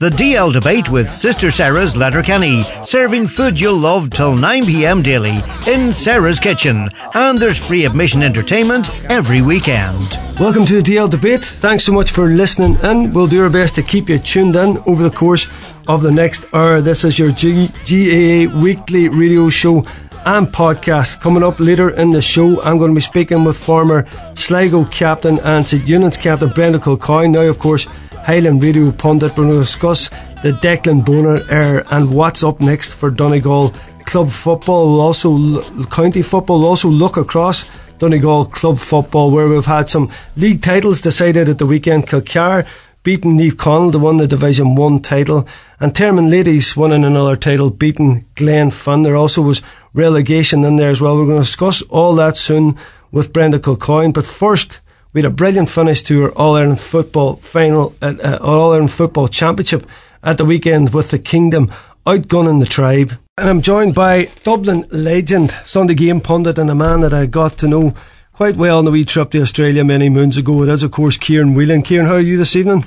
The DL debate with Sister Sarah's Letterkenny, serving food you'll love till 9pm daily in Sarah's Kitchen. And there's free admission entertainment every weekend. Welcome to the DL debate. Thanks so much for listening in. We'll do our best to keep you tuned in over the course of the next hour. This is your G- GAA weekly radio show and podcast. Coming up later in the show, I'm going to be speaking with former Sligo captain and St Union's captain Brendan Kilcoyne. Now, of course, Highland Radio pundit. We're going to discuss the Declan Bonner error and what's up next for Donegal club football. We'll also county football. We'll also look across Donegal club football where we've had some league titles decided at the weekend. Kilcar beating Naomh Conaill to win the Division 1 title and Termon Ladies winning another title beating Glenfin. There also was relegation in there as well. We're going to discuss all that soon with Brenda Kilcoyne. But first, we had a brilliant finish to our All Ireland football final, uh, uh, All Ireland football championship at the weekend with the Kingdom outgunning the tribe. And I'm joined by Dublin legend, Sunday game pundit, and a man that I got to know quite well on the wee trip to Australia many moons ago. It is, of course, Ciarán Whelan. Ciarán, how are you this evening?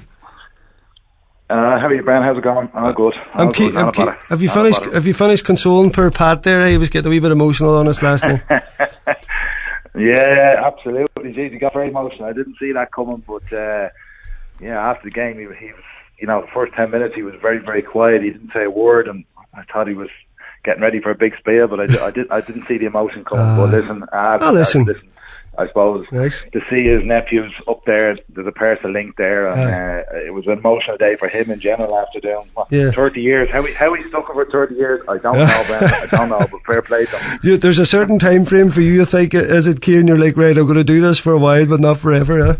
Uh, how are you, Brian? How's it going? Oh, good. I'm, I'm good. I'm ke- have you finished? Have you finished consoling per Pat there? He was getting a wee bit emotional on us last night. Yeah, absolutely. Jeez, he got very emotional. I didn't see that coming, but uh, yeah, after the game, he, he was, you know, the first ten minutes he was very, very quiet. He didn't say a word, and I thought he was getting ready for a big spiel, but I, I did, I didn't see the emotion coming. Uh, but listen, uh, oh, listen. listen I suppose nice. to see his nephews up there, there's a personal link there, and uh, it was an emotional day for him in general after doing what, yeah. 30 years. How he how he stuck over 30 years, I don't know, Ben. I don't know, but fair play to him. You, there's a certain time frame for you. You think is it, Ciarán? You're like, right, I'm going to do this for a while, but not forever. Yeah?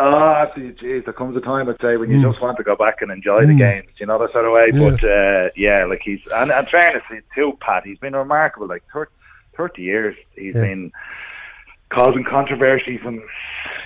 Oh, actually, geez, there comes a time, I'd say, when you mm. just want to go back and enjoy mm. the games, you know, that sort of way. Yeah. But, uh, yeah, like he's, and, and fairness too, Pat, he's been remarkable, like 30, 30 years. He's yeah. been, causing controversies and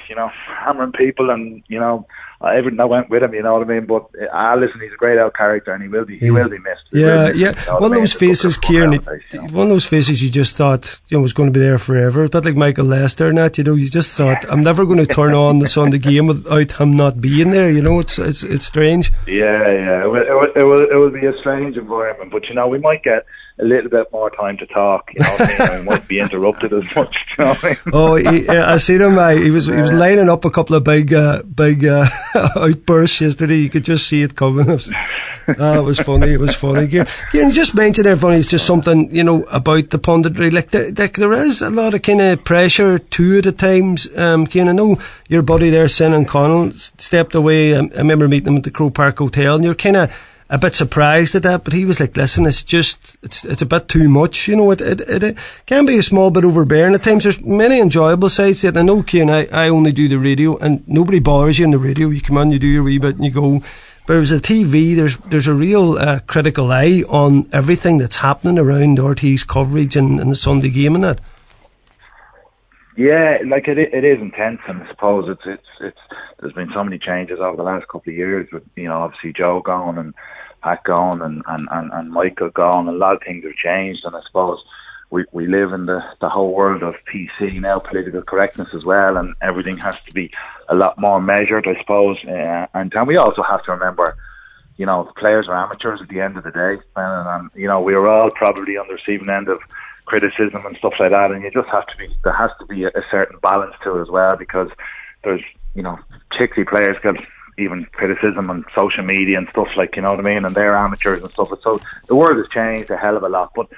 you know hammering people and you know everything that went with him. You know what I mean? But ah, uh, listen, he's a great out character and he will be he will be missed. He yeah, yeah. You know one of those faces, Ciarán. One of those faces you just thought you know was going to be there forever. A bit like Michael Lyster and that. You know, you just thought I'm never going to turn on the Sunday game without him not being there. You know, it's it's it's strange. Yeah, yeah. It will, it will, it will, it will be a strange environment, but you know we might get a little bit more time to talk. You know, I mean? might be interrupted as much. You know I mean? Oh, he, I see him. Uh, he was he was lining up a couple of big uh, big uh, outbursts yesterday. You could just see it coming. It was, uh, it was funny. It was funny. Yeah, yeah you just mentioned everyone. It's just something you know about the punditry. Like, the, like there is a lot of kind of pressure to it at times. Um, Cian, I know your buddy there, Sin and Connell, stepped away. Um, I remember meeting them at the Croke Park Hotel, and you're kind of a bit surprised at that, but he was like, listen, it's just, it's, it's a bit too much. You know, it, it, it, it can be a small bit overbearing at times. There's many enjoyable sides to it. I know, Cian, I, I only do the radio and nobody bothers you in the radio. You come on, you do your wee bit and you go. But was a TV, there's, there's a real uh, critical eye on everything that's happening around RTÉ's coverage and, and the Sunday game and that. Yeah, like it, it is intense, and I suppose it's it's it's. There's been so many changes over the last couple of years, with you know obviously Joe gone and Pat gone and, and, and, and Michael gone. A lot of things have changed, and I suppose we, we live in the, the whole world of PC now, political correctness as well, and everything has to be a lot more measured, I suppose. Uh, and, and we also have to remember, you know, players are amateurs at the end of the day, and, and you know, we are all probably on the receiving end of criticism and stuff like that, and you just have to be, there has to be a, certain balance to it as well, because there's, you know, particularly players get even criticism on social media and stuff like you know what I mean, and they're amateurs and stuff. So the world has changed a hell of a lot, but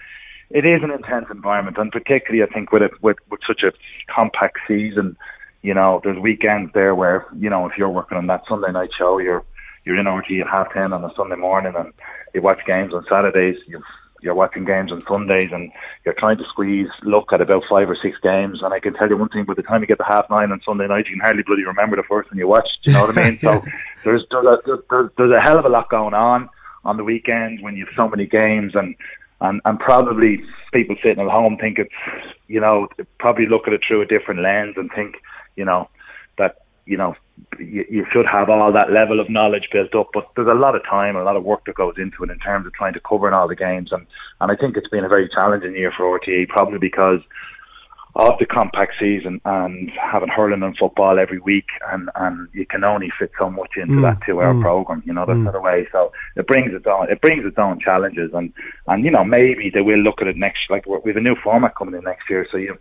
it is an intense environment, and particularly I think with it with with such a compact season, you know, there's weekends there where you know if you're working on that Sunday night show, you're you're in RTÉ at half ten on a Sunday morning, and you watch games on Saturdays. You've you're watching games on Sundays and you're trying to squeeze look at about five or six games. And I can tell you one thing: by the time you get to half nine on Sunday night, you can hardly bloody remember the first one you watched. You know what I mean? yeah. So there's there's a, there's, there's a hell of a lot going on on the weekends when you have so many games and. And, and probably people sitting at home think it's, you know, probably look at it through a different lens and think, you know, that, you know, you, you should have all that level of knowledge built up, but there's a lot of time, and a lot of work that goes into it in terms of trying to cover in all the games, and and I think it's been a very challenging year for RTE, probably because of the compact season and having hurling and football every week and, and you can only fit so much into mm, that two hour mm, program, you know, that mm. sort of way. So it brings its own it brings its own challenges and, and you know, maybe they will look at it next like we have a new format coming in next year, so you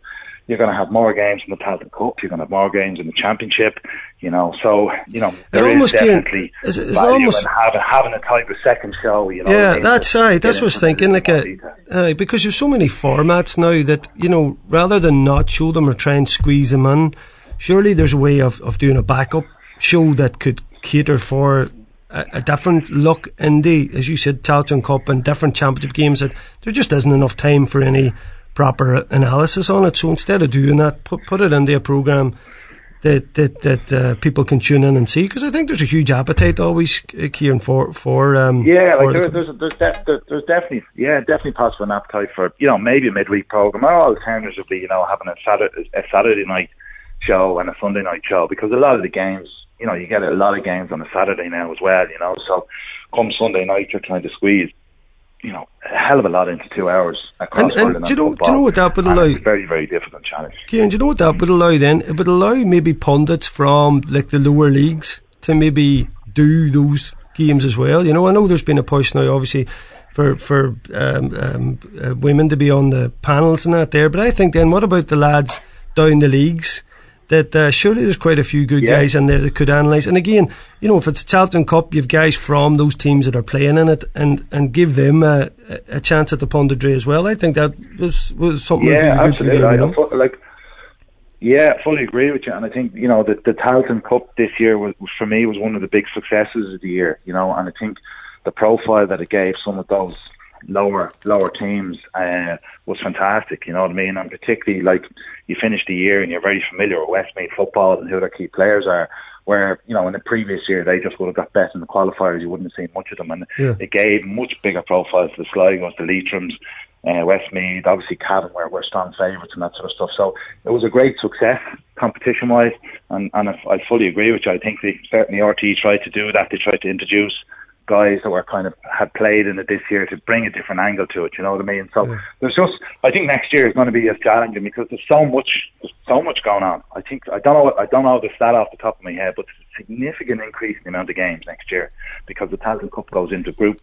you're going to have more games in the Tailteann Cup. You're going to have more games in the Championship. You know, so you know there is definitely it's, it's value almost, in having, having a type of second show. You know, yeah, that's right. That's what I was thinking. Like a, uh, because there's so many formats now that you know, rather than not show them or try and squeeze them in, surely there's a way of, of doing a backup show that could cater for a, a, different look in the, as you said, Tailteann Cup and different championship games. That there just isn't enough time for any proper analysis on it. So instead of doing that, put put it into a program that that that uh, people can tune in and see. Because I think there's a huge appetite always, uh, Ciarán, for for um, yeah, for like there, there's there's, de- there's definitely yeah definitely possible an appetite for you know maybe a midweek program or alternatively you know having a Saturday a Saturday night show and a Sunday night show because a lot of the games you know you get a lot of games on a Saturday now as well you know so come Sunday night you're trying to squeeze you know, a hell of a lot into two hours across and, and do you know, do you know what that would allow? very, very difficult challenge. Ciarán, do you know what that would allow then? It would allow maybe pundits from like the lower leagues to maybe do those games as well. You know, I know there's been a push now, obviously, for for um, um, uh, women to be on the panels and that there. But I think then, what about the lads down the leagues? That uh, surely there's quite a few good yeah. guys in there that could analyse. And again, you know, if it's Tailteann Cup, you've guys from those teams that are playing in it, and, and give them a, a chance at the punditry as well. I think that was was something. Yeah, really absolutely. Them, you know? like, yeah, fully agree with you. And I think you know the the Tailteann Cup this year was for me was one of the big successes of the year. You know, and I think the profile that it gave some of those lower lower teams uh, was fantastic. You know what I mean? And particularly like you finish the year and you're very familiar with Westmeath football and who their key players are. Where you know in the previous year they just would have got bet in the qualifiers, you wouldn't have seen much of them, and yeah. it gave much bigger profiles to the Sligo's, the Leitrim's, uh, Westmeath, obviously Cavan were, were strong favourites and that sort of stuff. So it was a great success competition wise, and, and I, I fully agree with you. I think they certainly RTÉ tried to do that. They tried to introduce guys that were kind of had played in it this year to bring a different angle to it. You know what I mean? So yeah. there's just I think next year is going to be as challenging because there's so much there's so much going on. I think I don't know I don't know the stat off the top of my head, but there's a significant increase in the amount of games next year because the Tailteann Cup goes into group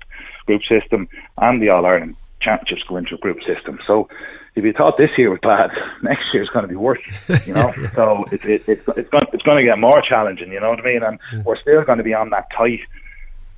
group system and the All Ireland championships go into a group system. So if you thought this year was bad, next year is going to be worse. You know, yeah. so it's it, it's it's going it's going to get more challenging. You know what I mean? And yeah. we're still going to be on that tight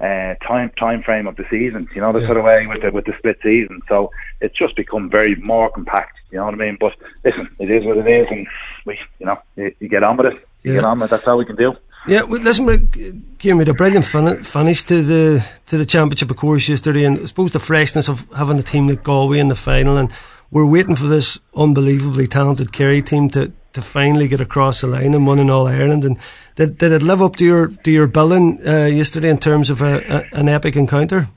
uh, time time frame of the season. You know, the yeah. sort of way with the with the split season. So it's just become very more compact. You know what I mean? But listen, it is what it is, and we, you know, you, you get on with it. You yeah. get on with it. That's all we can do. Yeah, well, listen, give me the brilliant fun, finish to the to the championship, of course, yesterday, and I suppose the freshness of having a team like Galway in the final, and we're waiting for this unbelievably talented Kerry team to, to finally get across the line and win in All Ireland. And did, did it live up to your to your billing uh, yesterday in terms of a, a, an epic encounter?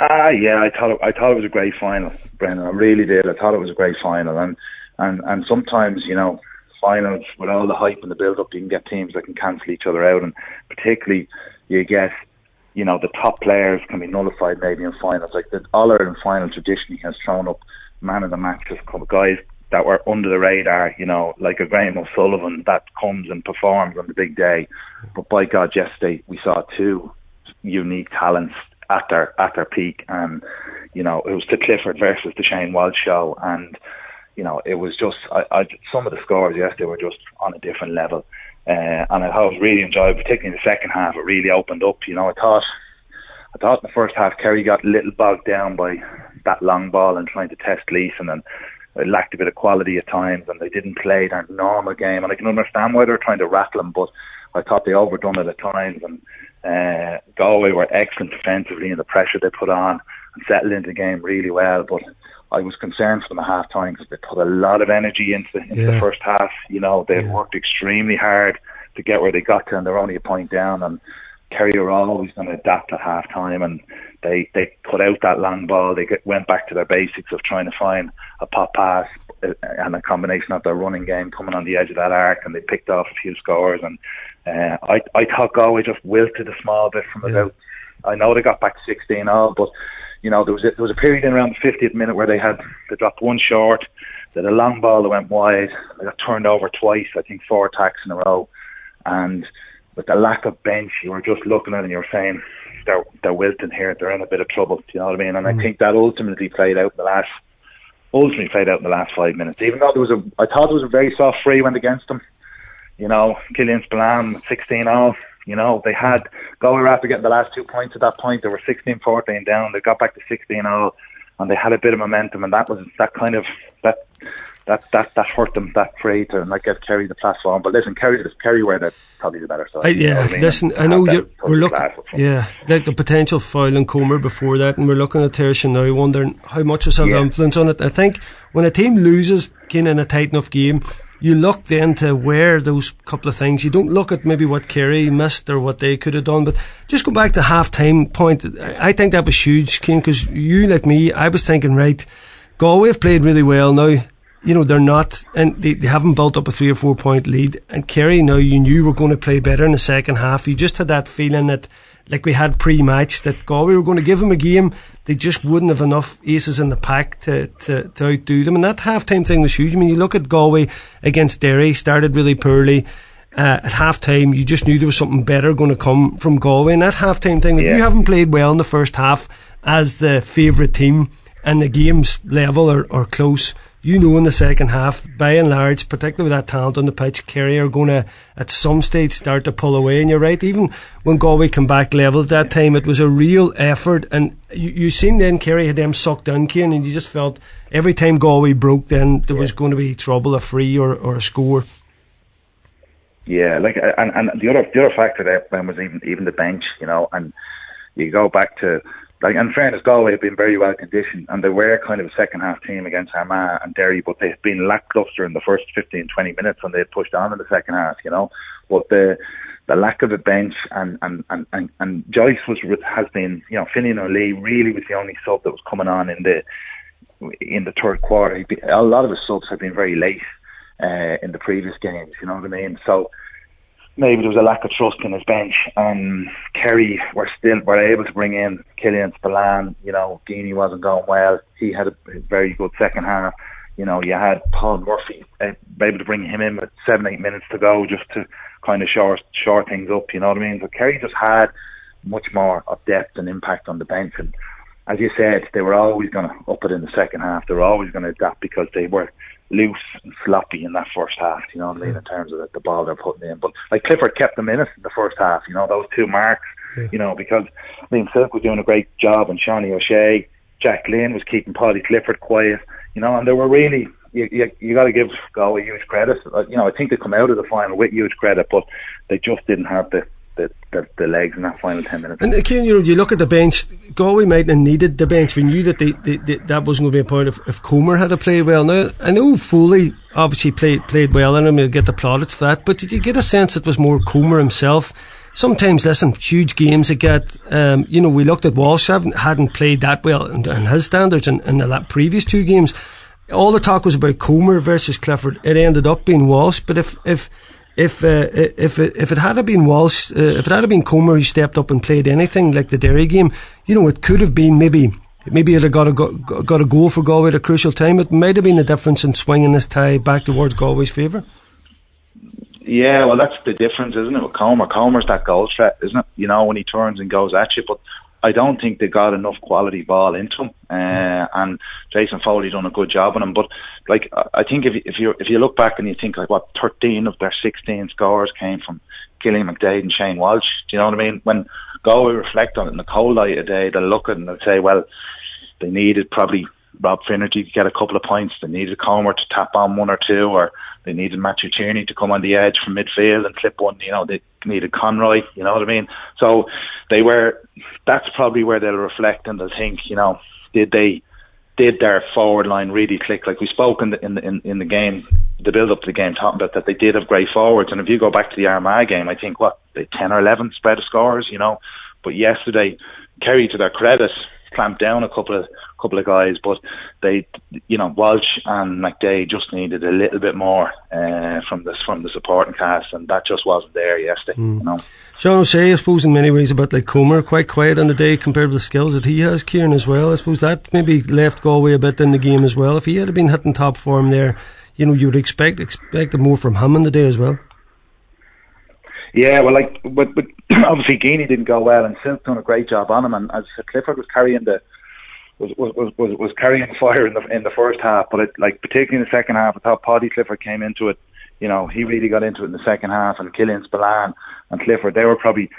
Ah, uh, yeah, I thought it, I thought it was a great final, Brendan. I really did. I thought it was a great final, and and and sometimes you know finals with all the hype and the build up, you can get teams that can cancel each other out, and particularly you get you know the top players can be nullified maybe in finals. Like the All Ireland final traditionally has thrown up man of the match, just a couple of guys that were under the radar, you know, like a Graham O'Sullivan that comes and performs on the big day. But by God, yesterday we saw two unique talents at their at their peak, and you know it was the Clifford versus the Shane Walsh show, and you know it was just I, I some of the scores yesterday were just on a different level, uh, and I was really enjoyable, particularly the second half. It really opened up. You know, I thought I thought in the first half Kerry got a little bogged down by that long ball and trying to test Leeson and it lacked a bit of quality at times and they didn't play their normal game. And I can understand why they're trying to rattle them, but I thought they overdone it at times. And uh, Galway were excellent defensively in the pressure they put on and settled into the game really well. But I was concerned for them at half time because they put a lot of energy into, into yeah. the first half. You know, they yeah. worked extremely hard to get where they got to, and they're only a point down. And Kerry are always going to adapt at half time and they they cut out that long ball. They get, went back to their basics of trying to find a pop pass uh, and a combination of their running game coming on the edge of that arc, and they picked off a few scores. And uh, I I thought Galway just wilted a small bit from yeah. about. I know they got back 16 all, but you know there was a, there was a period in around the 50th minute where they had they dropped one short. They had a long ball that went wide. They got turned over twice, I think four attacks in a row. And with the lack of bench, you were just looking at it and you were saying, they're, they're wilting here, they're in a bit of trouble, do you know what I mean? And mm. I think that ultimately played out in the last, ultimately played out in the last five minutes. Even though there was a, I thought there was a very soft free went against them. You know, Killian Spillane, 16 off. You know, they had Galway after getting the last two points at that point. They were 16-14 down. They got back to 16 all, and they had a bit of momentum, and that was that kind of that that that that hurt them that free to like get Kerry the platform. But listen, Kerry Kerry were the probably the better side. I, yeah, I mean? listen, I know you we're looking. Yeah, like the potential foul in Comer before that, and we're looking at Tertian now, wondering how much was have yeah. influence on it. I think when a team loses in a tight enough game, you look then to where those couple of things. You don't look at maybe what Kerry missed or what they could have done, but just go back to half time point. I think that was huge, Ken, because you, like me, I was thinking, right, Galway have played really well now. You know, they're not, and they, they haven't built up a three or four point lead. And Kerry, now you knew you were going to play better in the second half. You just had that feeling that like we had pre-match that Galway were going to give them a game. They just wouldn't have enough aces in the pack to, to, to outdo them. And that half-time thing was huge. I mean, you look at Galway against Derry, started really poorly. Uh, at half time, you just knew there was something better going to come from Galway. And that half time thing, if yeah. you haven't played well in the first half as the favourite team and the game's level or, or close, you know in the second half, by and large, particularly with that talent on the pitch, Kerry are going to at some stage start to pull away. And you're right, even when Galway came back level at that time, it was a real effort. And you, you seen then Kerry had them sucked in, Kane, and you just felt every time Galway broke, then there yeah. was going to be trouble, a free or, or a score. Yeah, like and and the other the other factor there then was even even the bench, you know, and you go back to like in fairness, Galway have been very well conditioned, and they were kind of a second half team against Armagh and Derry, but they've been lackluster in the first 15, 20 minutes, and they pushed on in the second half, you know. But the the lack of a bench and and and and, and Joyce was has been, you know, Finnian Ó Laoi really was the only sub that was coming on in the in the third quarter. A lot of his subs have been very late uh, in the previous games, you know what I mean? So maybe there was a lack of trust in his bench, and Kerry were still were able to bring in Killian Spillane. You know, Geaney wasn't going well. He had a very good second half. You know, you had Paul Murphy uh, able to bring him in with seven, eight minutes to go just to kind of short short things up. You know what I mean? So Kerry just had much more of depth and impact on the bench, and as you said, they were always going to up it in the second half. They were always going to adapt because they were loose and sloppy in that first half, you know what I mean, in terms of the, the ball they're putting in. But like Clifford kept them in it in the first half, you know, those two marks, yeah. you know, because Liam Silke was doing a great job and Seanie O'Shea, Jack Glynn was keeping Paddy Clifford quiet, you know, and they were really you you, you got to give Galway huge credit. Uh, you know, I think they come out of the final with huge credit, but they just didn't have the the, the, the, legs in that final 10 minutes. And again, you know, you look at the bench, Galway might have needed the bench. We knew that they, they, they that wasn't going to be a point if, if Comer had to play well. Now, I know Foley obviously played played well and going to get the plaudits for that, but did you get a sense it was more Comer himself? Sometimes, listen, huge games that get, um, you know, we looked at Walsh, hadn't, hadn't played that well in, in his standards in, in the previous two games. All the talk was about Comer versus Clifford. It ended up being Walsh, but if, if, if uh, if it, if it had been Walsh, uh, if it had been Comer who stepped up and played anything like the Derry game, you know, it could have been maybe maybe it had got a got a goal for Galway at a crucial time. It might have been the difference in swinging this tie back towards Galway's favour. Yeah, well, that's the difference, isn't it? With Comer, Comer's that goal threat, isn't it? You know, when he turns and goes at you, but I don't think they got enough quality ball into him. Uh, and Jason Foley done a good job on him. But like, I think if if you if you look back and you think like what 13 of their 16 scores came from Cillian McDaid and Shane Walsh. Do you know what I mean? When Galway reflect on it in the cold light of day, they'll look at it and they'll say, well, they needed probably Rob Finnerty to get a couple of points. They needed Comer to tap on one or two, or they needed Matthew Tierney to come on the edge from midfield and clip one. You know, they needed Conroy. You know what I mean? So they were. That's probably where they'll reflect and they'll think. You know, did they? Did their forward line really click? Like we spoke in the in the, in, in the game, the build up to the game, talking about that they did have great forwards. And if you go back to the Armagh game, I think what they ten or eleven spread of scores. You know, but yesterday, Kerry to their credit, clamped down a couple of couple of guys, but they, you know, Walsh and McDaid just needed a little bit more uh, from this from the supporting cast, and that just wasn't there yesterday. Mm. You know. Sean O'Shea, I suppose, in many ways, a bit like Comer, quite quiet on the day compared to the skills that he has. Ciarán as well. I suppose that maybe left Galway a bit in the game as well. If he had been hitting top form there, you know, you would expect expect more from him in the day as well. Yeah, well, like, but, but obviously Geaney didn't go well, and Silke done a great job on him. And as I said, Clifford was carrying the was was was, was carrying fire in the in the first half, but it, like particularly in the second half, I thought Paddy Clifford came into it. You know, he really got into it in the second half, and Killian Spillane and Clifford, they were probably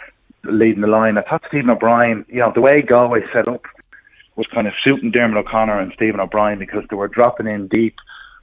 leading the line. I thought Stephen O'Brien, you know, the way Galway set up was kind of suiting Diarmuid O'Connor and Stephen O'Brien because they were dropping in deep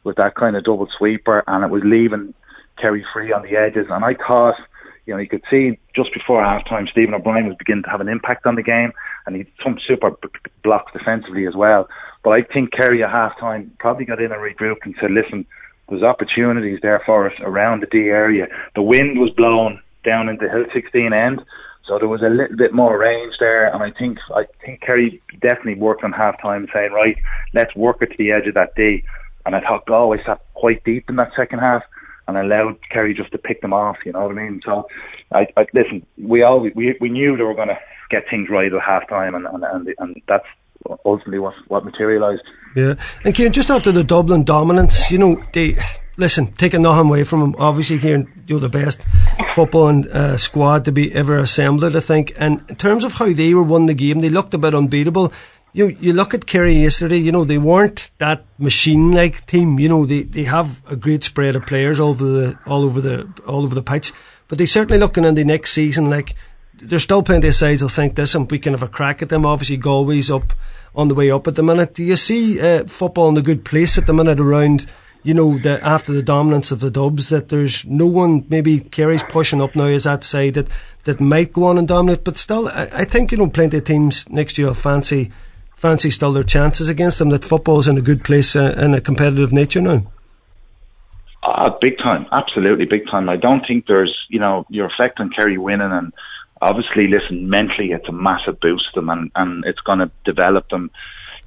with that kind of double sweeper, and it was leaving Kerry free on the edges. And I thought you know, you could see just before half time, Stephen O'Brien was beginning to have an impact on the game, and he some super b- blocks defensively as well. But I think Kerry at half time probably got in and regrouped and said, listen, there's opportunities there for us around the D area. The wind was blowing down into Hill 16 end, so there was a little bit more range there, and I think I think Kerry definitely worked on half time saying, right, let's work it to the edge of that D. And I thought Galway sat quite deep in that second half and allowed Kerry just to pick them off. You know what I mean? So, I, I listen. We all we we knew they were going to get things right at half time, and and and, and that's ultimately what what materialised. Yeah, and Ciarán, just after the Dublin dominance, you know they listen, taking nothing away from them. Obviously, Ciarán, you're the best football and, uh, squad to be ever assembled, I think. And in terms of how they were won the game, they looked a bit unbeatable you you look at Kerry yesterday. You know they weren't that machine-like team. You know they, they have a great spread of players all over the all over the all over the pitch, but they certainly looking in the next season like there's still plenty of sides who'll think this and we can have a crack at them. Obviously, Galway's up on the way up at the minute. Do you see uh, football in a good place at the minute around? You know, the, after the dominance of the Dubs, that there's no one, maybe Kerry's pushing up now as that side that, that might go on and dominate, but still, I, I think, you know, plenty of teams next year will fancy fancy still their chances against them? That football's in a good place uh, and a competitive nature now. Uh, big time, absolutely big time. I don't think there's, you know, your effect on Kerry winning, and obviously, listen, mentally, it's a massive boost them, and and it's going to develop them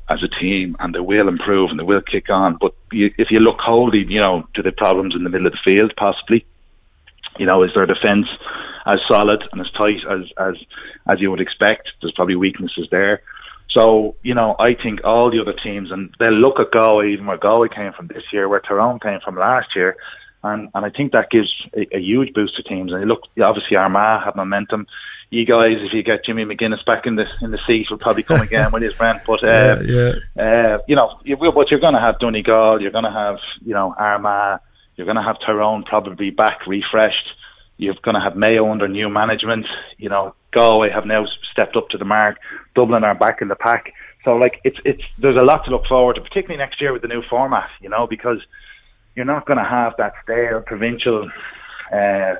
as a team, and they will improve and they will kick on. But you, if you look wholly, you know, to the problems in the middle of the field, possibly, you know, is their defence as solid and as tight as as as you would expect? There's probably weaknesses there. So, you know, I think all the other teams, and they'll look at Galway, even where Galway came from this year, where Tyrone came from last year, and, and I think that gives a, a huge boost to teams. And look, obviously Armagh have momentum. You guys, if you get Jimmy McGuinness back in the in the seat, will probably come again with his brand. But uh, yeah, yeah. Uh, you know, you, but you're going to have Donegal, you're going to have you know Armagh, you're going to have Tyrone probably back refreshed. You're going to have Mayo under new management. You know, Galway have now stepped up to the mark. Dublin are back in the pack. So like it's it's there's a lot to look forward to, particularly next year with the new format. You know, because you're not going to have that stale provincial uh,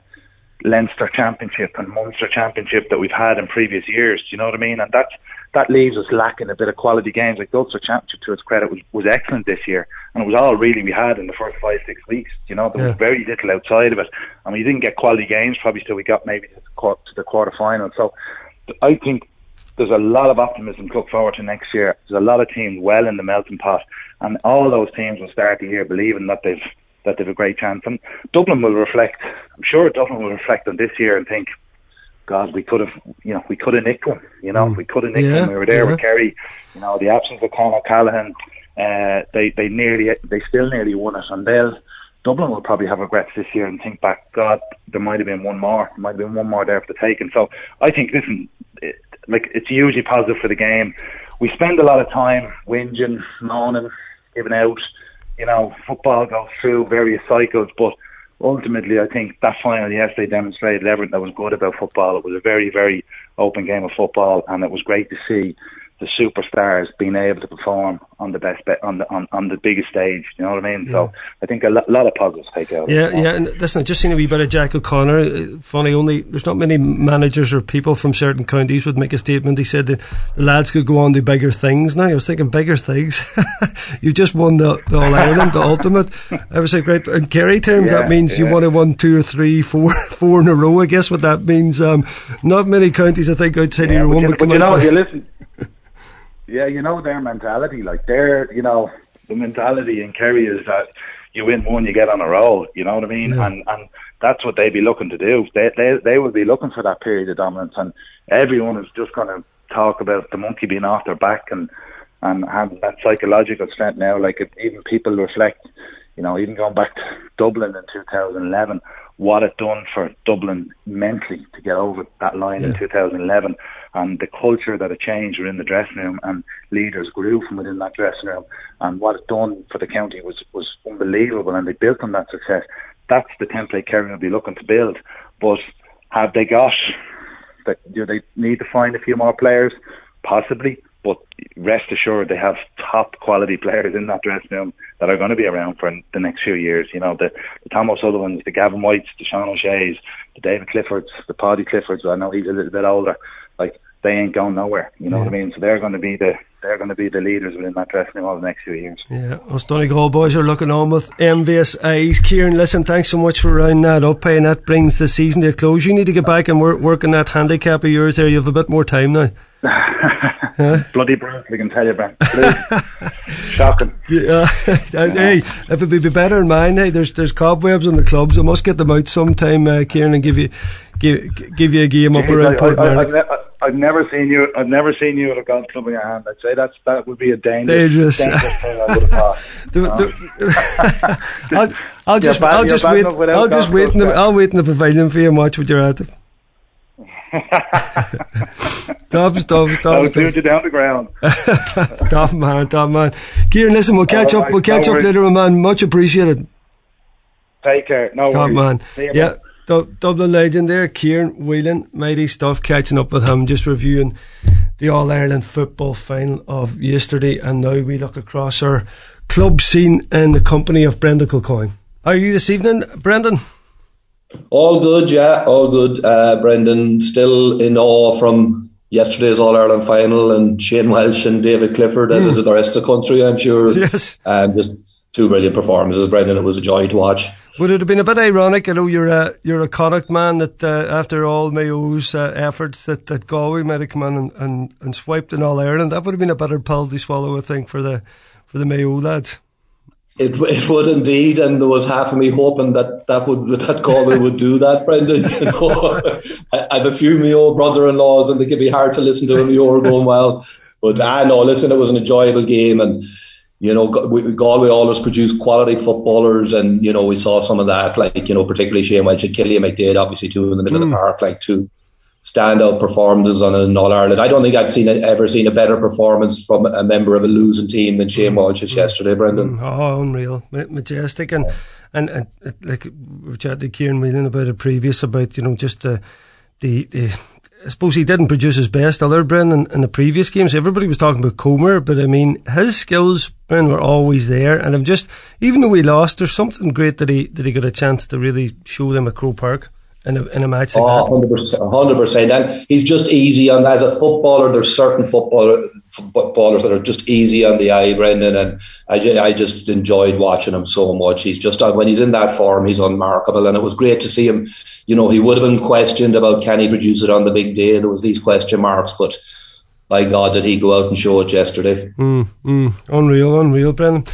Leinster Championship and Munster Championship that we've had in previous years. You know what I mean? And that's that leaves us lacking a bit of quality games. Like the Ulster Championship, to its credit, was, was excellent this year, and it was all really we had in the first five six weeks. You know, there yeah. was very little outside of it, and we didn't get quality games probably till we got maybe to the, to the quarter final. So I think there's a lot of optimism to look forward to next year. There's a lot of teams well in the melting pot, and all those teams will start the year believing that they've that they've a great chance. And Dublin will reflect. I'm sure Dublin will reflect on this year and think, God, we could have, you know, we could have nicked one. You know, mm. we could have nicked yeah, one. We were there yeah. with Kerry. You know, the absence of Con O'Callaghan, uh, they they nearly, they still nearly won it, and they'll. Dublin will probably have regrets this year and think back, God, there might have been one more, there might have been one more there for the taking. So I think, listen, it, like it's hugely positive for the game. We spend a lot of time whinging, moaning, giving out. You know, football goes through various cycles, but ultimately, I think that final yesterday demonstrated everything that was good about football. It was a very, very open game of football, and it was great to see the superstars being able to perform on the best be- on the on, on the biggest stage. You know what I mean? Yeah. So I think a lo- lot of positives take out. Yeah, yeah. And listen, I just seen a wee bit of Jack O'Connor. Uh, funny, only there's not many managers or people from certain counties would make a statement. He said that the lads could go on to bigger things. Now I was thinking bigger things. you just won the, the All Ireland, the ultimate. I was like, great. In Kerry terms, yeah, that means yeah. you won a one, two, or three, four, four in a row. I guess what that means. Um, not many counties, I think, outside yeah, of your own would come out. You know, you listen yeah, you know their mentality. Like their, you know, the mentality in Kerry is that you win one, you get on a roll. You know what I mean? Yeah. And and that's what they'd be looking to do. They they they would be looking for that period of dominance, and everyone is just going to talk about the monkey being off their back and and having that psychological strength now. Like it, even people reflect, you know, even going back to Dublin in 2011 what it done for Dublin mentally to get over that line yeah. in 2011 and the culture that it changed within the dressing room and leaders grew from within that dressing room and what it done for the county was, was unbelievable and they built on that success. That's the template Kerry will be looking to build. But have they got, do they need to find a few more players? Possibly. But rest assured, they have top quality players in that dressing room that are going to be around for the next few years. You know, the, the Tom O'Sullivans, the Gavin Whites, the Sean O'Shea's, the David Cliffords, the Paddy Cliffords. I know he's a little bit older. Like they ain't going nowhere. You know yeah. what I mean? So they're going to be the they're going to be the leaders within that dressing room over the next few years. Yeah, us Donegal boys are looking on with envious eyes. Ciarán, listen, thanks so much for rounding that up, and that brings the season to a close. You need to get back and work, work on that handicap of yours there. You have a bit more time now. Huh? Bloody brutal, I can tell you, Ben. Shocking. Yeah. hey, if it'd be better in mine, hey, there's there's cobwebs on the clubs. I must get them out sometime, uh, Ciarán, and give you give give you a game up around Port I, have never seen you. I've never seen you with a golf club in your hand. I'd say that's that would be a dangerous, dangerous, dangerous thing. I would have thought. I'll, I'll just bad, I'll just wait. I'll just wait. In the, I'll wait in the pavilion for you and watch what you're at. Dubs, dubs, dubs. I'll shoot you down the ground. top man, top man. Ciarán, listen, we'll catch All up. Right, we'll catch no up later, man. Much appreciated. Take care. No top worries. man. yeah. Man. Du- Dublin legend there, Ciarán Whelan, mighty stuff. Catching up with him, just reviewing the All Ireland football final of yesterday, and now we look across our club scene in the company of Brendan Kilcoyne. How are you this evening, Brendan? All good, yeah, all good. Uh, Brendan still in awe from yesterday's All Ireland final and Shane Walsh and David Clifford, as mm. is the rest of the country, I'm sure. Yes. Um, just two brilliant performances, Brendan. It was a joy to watch. Would it have been a bit ironic? I know you're a you're a Connacht man that uh, after all Mayo's uh, efforts that, that Galway might have come in and, and, and swiped in All Ireland. That would have been a better pill to swallow, I think, for the for the Mayo lads. It, it would indeed, and there was half of me hoping that that would that Galway would do that, Brendan. You know, I, have a few of my old brother-in-laws, and they can be hard to listen to when you're going well. But I uh, know, listen, it was an enjoyable game, and you know, Galway always produce quality footballers, and you know we saw some of that, like you know, particularly Shane Walsh and Cillian McDaid, obviously two in the middle mm. of the hmm. park, like two standout performances on an All Ireland. I don't think I've seen a, ever seen a better performance from a member of a losing team than Shane mm. Walsh's yesterday, Brendan. Oh, unreal, majestic, and and, and like we chatted to Ciarán Whelan about it previous about you know just the the the. I suppose he didn't produce his best other Brendan in the previous games. Everybody was talking about Comer, but I mean his skills, Brendan, were always there. And I'm just, even though we lost, there's something great that he that he got a chance to really show them at Croke Park in a, in a match like oh, that. 100%, 100%. And he's just easy on, as a footballer, there's certain footballer, footballers that are just easy on the eye, Brendan, and I, I just enjoyed watching him so much. He's just, uh, when he's in that form, he's unmarkable, and it was great to see him. You know, he would have been questioned about can he produce it on the big day. There was these question marks, but by God, did he go out and show it yesterday? Mm, mm, unreal, unreal, Brendan.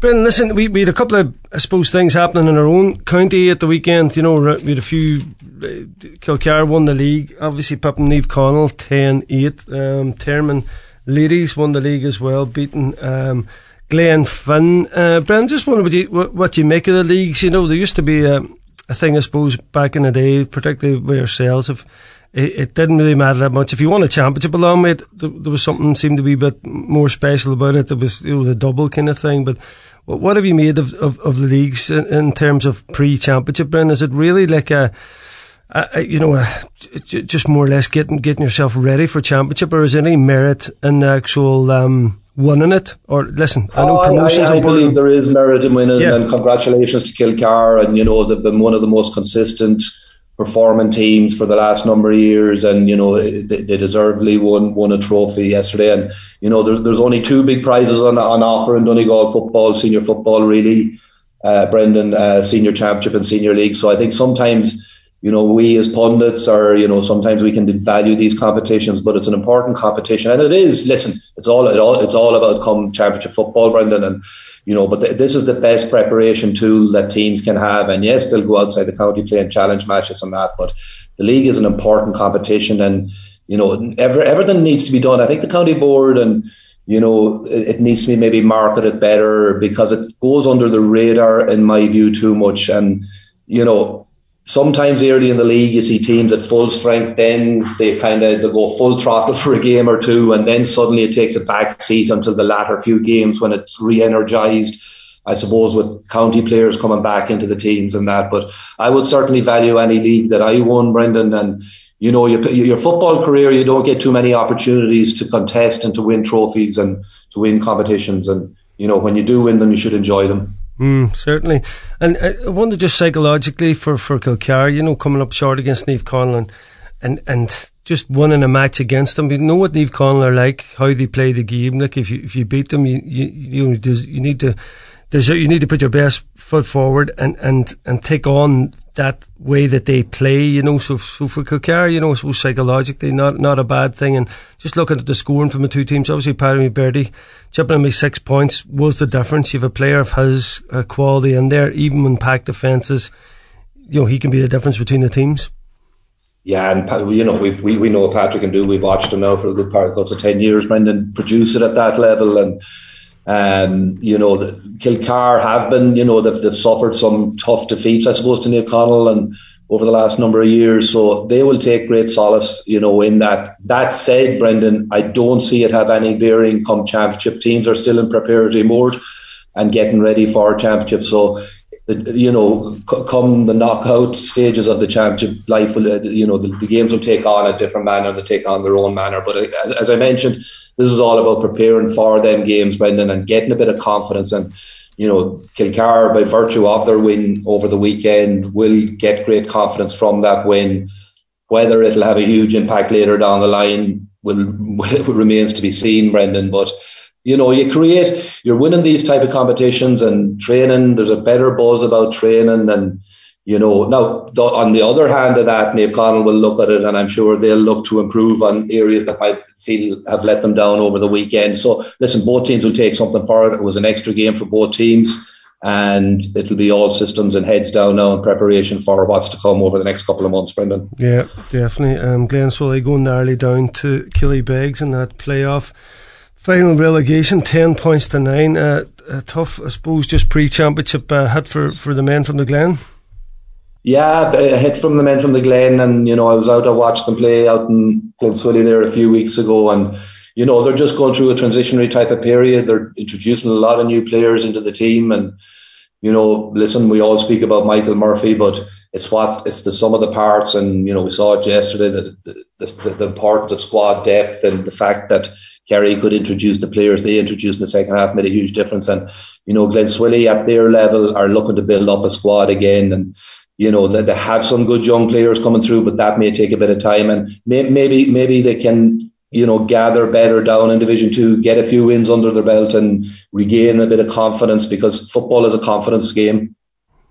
Brendan, listen, we, we had a couple of, I suppose, things happening in our own county at the weekend. You know, we had a few. Uh, Kilcar won the league. Obviously, Pippin Naomh Conaill 10 8. Um, Termon Ladies won the league as well, beating um, Glenfin. Uh, Brendan, just wonder what you, what, what you make of the leagues. You know, there used to be a, a thing, I suppose, back in the day, particularly with ourselves, if it, it, didn't really matter that much. If you won a championship along with it, there, there was something seemed to be a bit more special about it. There was, it was a double kind of thing, but what have you made of, of, of the leagues in, in terms of pre-championship, Bren? Is it really like a, a you know, a, just more or less getting getting yourself ready for championship, or is there any merit in the actual um, winning it? Or listen, I know oh, promotions. I, I believe there is merit in winning, yeah. and congratulations to Kilcar, and you know they've been one of the most consistent performing teams for the last number of years, and you know they, they deservedly won won a trophy yesterday. And you know there's there's only two big prizes on on offer in Donegal football, senior football, really, uh, Brendan, uh, senior championship and senior league. So I think sometimes you know, we as pundits are, you know, sometimes we can devalue these competitions, but it's an important competition, and it is. Listen, it's all, it all it's all about come championship football, Brendan, and you know, but th- this is the best preparation tool that teams can have. And yes, they'll go outside the county playing challenge matches and that, but the league is an important competition, and you know, every, everything needs to be done. I think the county board and you know, it, it, needs to be maybe marketed better because it goes under the radar, in my view, too much. And, you know, sometimes early in the league you see teams at full strength, then they kind of they go full throttle for a game or two, and then suddenly it takes a back seat until the latter few games when it's re-energized. I suppose with county players coming back into the teams and that, but I would certainly value any league that I won, Brendan, and you know, your, your football career, you don't get too many opportunities to contest and to win trophies and to win competitions. And, you know, when you do win them, you should enjoy them. Mm, certainly. And I wonder just psychologically for, for Kilcar, you know, coming up short against Naomh Conaill and, and just winning a match against them. You know what Naomh Conaill are like, how they play the game. Like if you, if you beat them, you, you, you, you need to, there's, you need to put your best foot forward and, and, and take on that way that they play, you know. So, so for Kilcar, you know, so psychologically, not not a bad thing. And just looking at the scoring from the two teams, obviously, Paddy Birdie chipping in me six points was the difference. You have a player of his uh, quality in there, even when packed defences, you know, he can be the difference between the teams. Yeah, and you know we've, we we know what Patrick can do. We've watched him now for a good part of ten years. Brendan produce it at that level, and um, you know, the Kilcar have been, you know, they've, they've suffered some tough defeats, I suppose, to Naomh Conaill and over the last number of years. So they will take great solace, you know, in that. That said, Brendan, I don't see it have any bearing come championship. Teams are still in preparatory mode and getting ready for championship. So, you know, come the knockout stages of the championship, life will, you know, the, the games will take on a different manner. They take on their own manner. But as, as I mentioned, this is all about preparing for them games, Brendan, and getting a bit of confidence. And, you know, Kilcar, by virtue of their win over the weekend, will get great confidence from that win. Whether it'll have a huge impact later down the line will, will remains to be seen, Brendan. But, you know, you create, you're winning these type of competitions and training. There's a better buzz about training and, you know, now on the other hand of that, Naomh Conaill will look at it, and I'm sure they'll look to improve on areas that might feel have let them down over the weekend. So listen, both teams will take something for it. It was an extra game for both teams, and it'll be all systems and heads down now in preparation for what's to come over the next couple of months, Brendan. Yeah, definitely. Um, Glenswilly going narrowly down to Killybegs in that playoff. Final relegation, 10 points to 9. Uh, tough, I suppose, just pre championship uh, hit for, for the men from the Glen. Yeah, a hit from the men from the Glen, and you know I was out. I watched them play out in Glenswilly there a few weeks ago, and you know they're just going through a transitionary type of period. They're introducing a lot of new players into the team, and you know, listen, we all speak about Michael Murphy, but it's what it's the sum of the parts, and you know we saw it yesterday that the, the, the importance of squad depth and the fact that Kerry could introduce the players they introduced in the second half made a huge difference, and you know Glenswilly at their level are looking to build up a squad again, and you know that they have some good young players coming through, but that may take a bit of time, and may, maybe maybe they can you know gather better down in Division Two, get a few wins under their belt, and regain a bit of confidence because football is a confidence game.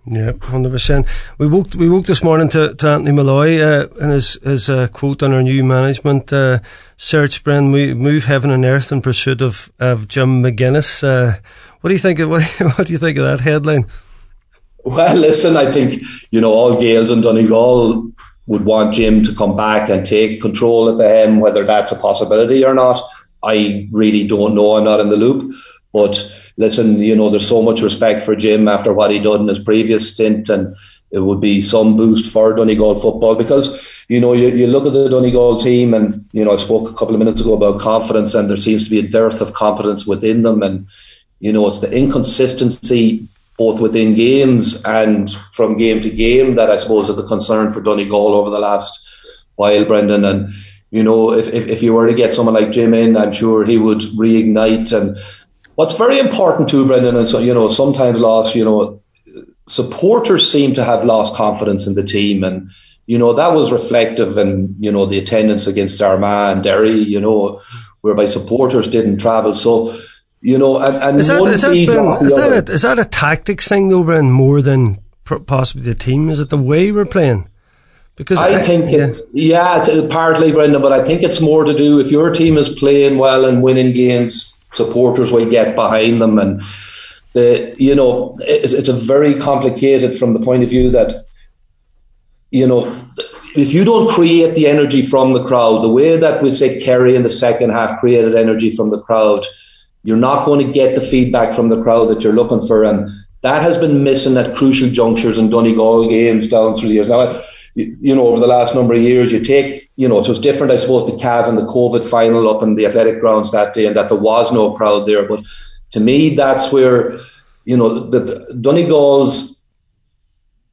Yeah, hundred percent. We woke we woke this morning to, to Anthony Molloy uh, and his his uh, quote on our new management uh, search, Bren, move heaven and earth in pursuit of, of Jim McGuinness. Uh, what do you think? Of, what, what do you think of that headline? Well, listen, I think, you know, all Gaels and Donegal would want Jim to come back and take control at the hem, whether that's a possibility or not. I really don't know. I'm not in the loop. But listen, you know, there's so much respect for Jim after what he did in his previous stint, and it would be some boost for Donegal football because, you know, you, you look at the Donegal team, and, you know, I spoke a couple of minutes ago about confidence, and there seems to be a dearth of confidence within them. And, you know, it's the inconsistency both within games and from game to game that I suppose is the concern for Donegal over the last while, Brendan. And, you know, if, if, if you were to get someone like Jim in, I'm sure he would reignite. And what's very important too, Brendan, and so, you know, sometimes lost, you know, supporters seem to have lost confidence in the team. And, you know, that was reflective in, you know, the attendance against Armagh and Derry, you know, whereby supporters didn't travel. So, you know, and, and is, that, is, that, is, that a, is that a tactics thing though, Bren, more than possibly the team? Is it the way we're playing? Because I, I think, yeah, it, yeah, partly, Brendan, but I think it's more to do if your team is playing well and winning games, supporters will get behind them, and the you know it's, it's a very complicated from the point of view that you know if you don't create the energy from the crowd, the way that we say Kerry in the second half created energy from the crowd, you're not going to get the feedback from the crowd that you're looking for, and that has been missing at crucial junctures in Donegal games down through the years. Now, you know, over the last number of years, you take, you know, it was different, I suppose, the Cav and the COVID final up in the athletic grounds that day, and that there was no crowd there. But to me, that's where, you know, the, the Donegal's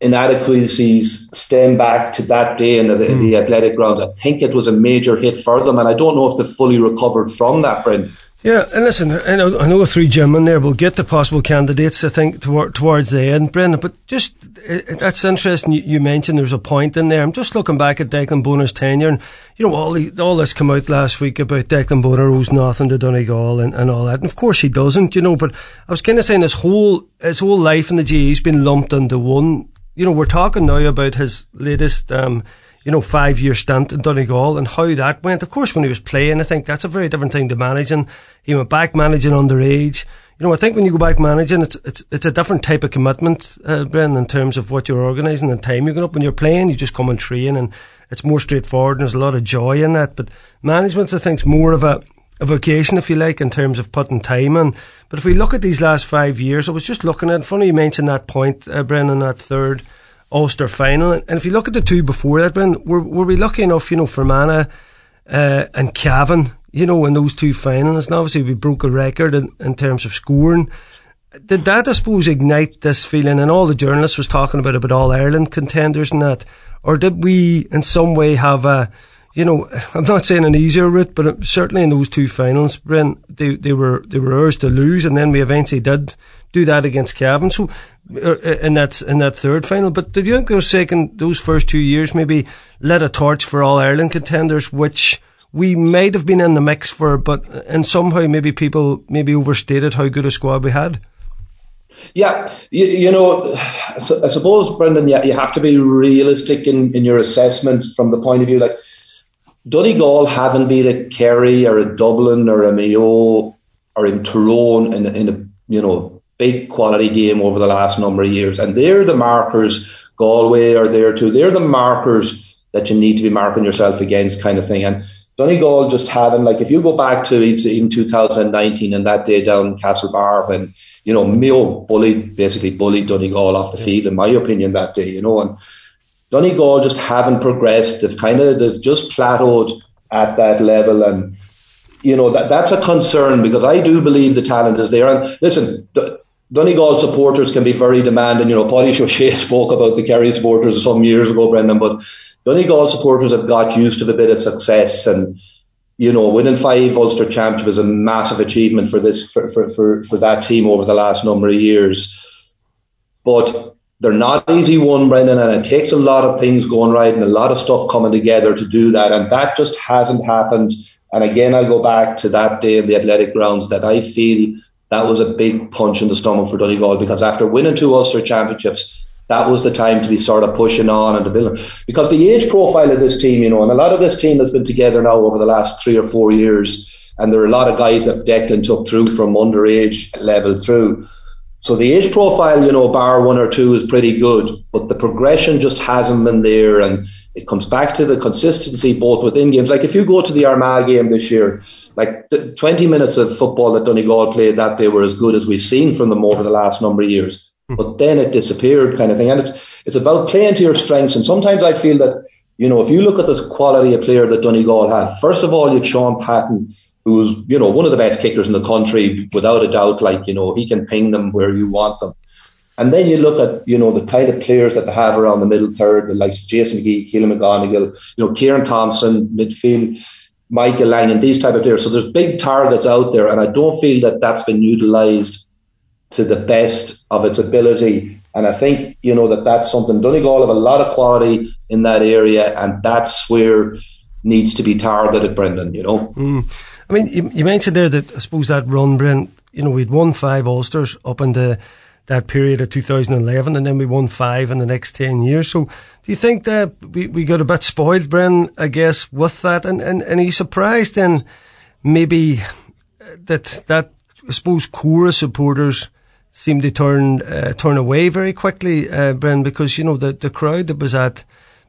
inadequacies stem back to that day in the, mm. the athletic grounds. I think it was a major hit for them, and I don't know if they've fully recovered from that, Brendan. Yeah, and listen, I know, I know three Jim there. We'll get the possible candidates, I think, toward, towards the end, Brendan. But just it, that's interesting. You, you, mentioned there's a point in there. I'm just looking back at Declan Bonner's tenure, and you know all the, all this came out last week about Declan Bonner owes nothing to Donegal and, and all that. And of course he doesn't, you know. But I was kind of saying his whole his whole life in the GAA's been lumped into one. You know, we're talking now about his latest. Um, you know, five year stint in Donegal and how that went. Of course, when he was playing, I think that's a very different thing to managing. He went back managing underage. You know, I think when you go back managing, it's it's it's a different type of commitment, uh, Brendan, in terms of what you're organising and time you're going up. When you're playing, you just come and train, and it's more straightforward, and there's a lot of joy in that. But management, I think, is more of a a vocation, if you like, in terms of putting time in. But if we look at these last five years, I was just looking at. Funny you mentioned that point, uh, Brendan, that third Ulster final. And if you look at the two before that, Ben, were, were we lucky enough, you know, Fermanagh uh, and Cavan, you know, in those two finals? And obviously we broke a record in, in terms of scoring. Did that, I suppose, ignite this feeling? And all the journalists was talking about about all Ireland contenders and that, or did we in some way have a, you know, I'm not saying an easier route, but certainly in those two finals, Brent, they they were they were ours to lose, and then we eventually did do that against Cavan. So uh, in that in that third final. But did you think those second those first two years maybe lit a torch for all Ireland contenders, which we might have been in the mix for, but and somehow maybe people maybe overstated how good a squad we had. Yeah, you, you know, I suppose Brendan, yeah, you have to be realistic in, in your assessment from the point of view like Donegal haven't beat a Kerry or a Dublin or a Mayo or in Tyrone in, in a you know big quality game over the last number of years. And they're the markers, Galway are there too. They're the markers that you need to be marking yourself against kind of thing. And Donegal just having, like, if you go back to even 2019 and that day down Castlebar when, you know, Mayo bullied, basically bullied Donegal off the field, in my opinion, that day, you know, and Donegal just haven't progressed. They've kind of, they've just plateaued at that level. And, you know, that, that's a concern because I do believe the talent is there. And listen, Donegal supporters can be very demanding. You know, Páidí Ó Sé spoke about the Kerry supporters some years ago, Brendan, but Donegal supporters have got used to a bit of success and, you know, winning five Ulster championships is a massive achievement for this, for, for, for, for that team over the last number of years. But they're not easy won, Brendan, and it takes a lot of things going right and a lot of stuff coming together to do that. And that just hasn't happened. And again, I go back to that day in the athletic grounds that I feel that was a big punch in the stomach for Donegal because after winning two Ulster championships, that was the time to be sort of pushing on and to build. Because the age profile of this team, you know, and a lot of this team has been together now over the last three or four years, and there are a lot of guys that Declan took through from underage level through. So the age profile, you know, bar one or two is pretty good, but the progression just hasn't been there, and it comes back to the consistency both within games. Like if you go to the Armagh game this year, like the 20 minutes of football that Donegal played that day were as good as we've seen from them over the last number of years. Mm. But then it disappeared, kind of thing. And it's it's about playing to your strengths. And sometimes I feel that you know if you look at the quality of player that Donegal have, first of all you've Shaun Patton, who's you know one of the best kickers in the country without a doubt. Like you know he can ping them where you want them. And then you look at, you know, the kind of players that they have around the middle third, the likes of Jason McGee, Caolan McGonagle, you know, Ciaran Thompson, midfield. Michael Lang and these type of players. So there's big targets out there, and I don't feel that that's been utilised to the best of its ability. And I think you know that that's something. Donegal have a lot of quality in that area, and that's where needs to be targeted, Brendan. You know. Mm. I mean, you, you, mentioned there that I suppose that run, Brent. You know, we'd won five Ulsters up in the that period of 2011, and then we won five in the next 10 years. So, do you think that we, we got a bit spoiled, Bren, I guess, with that? And, and, and are you surprised then maybe that, that, I suppose, core supporters seem to turn, uh, turn away very quickly, uh, Bren, because, you know, the, the crowd that was at,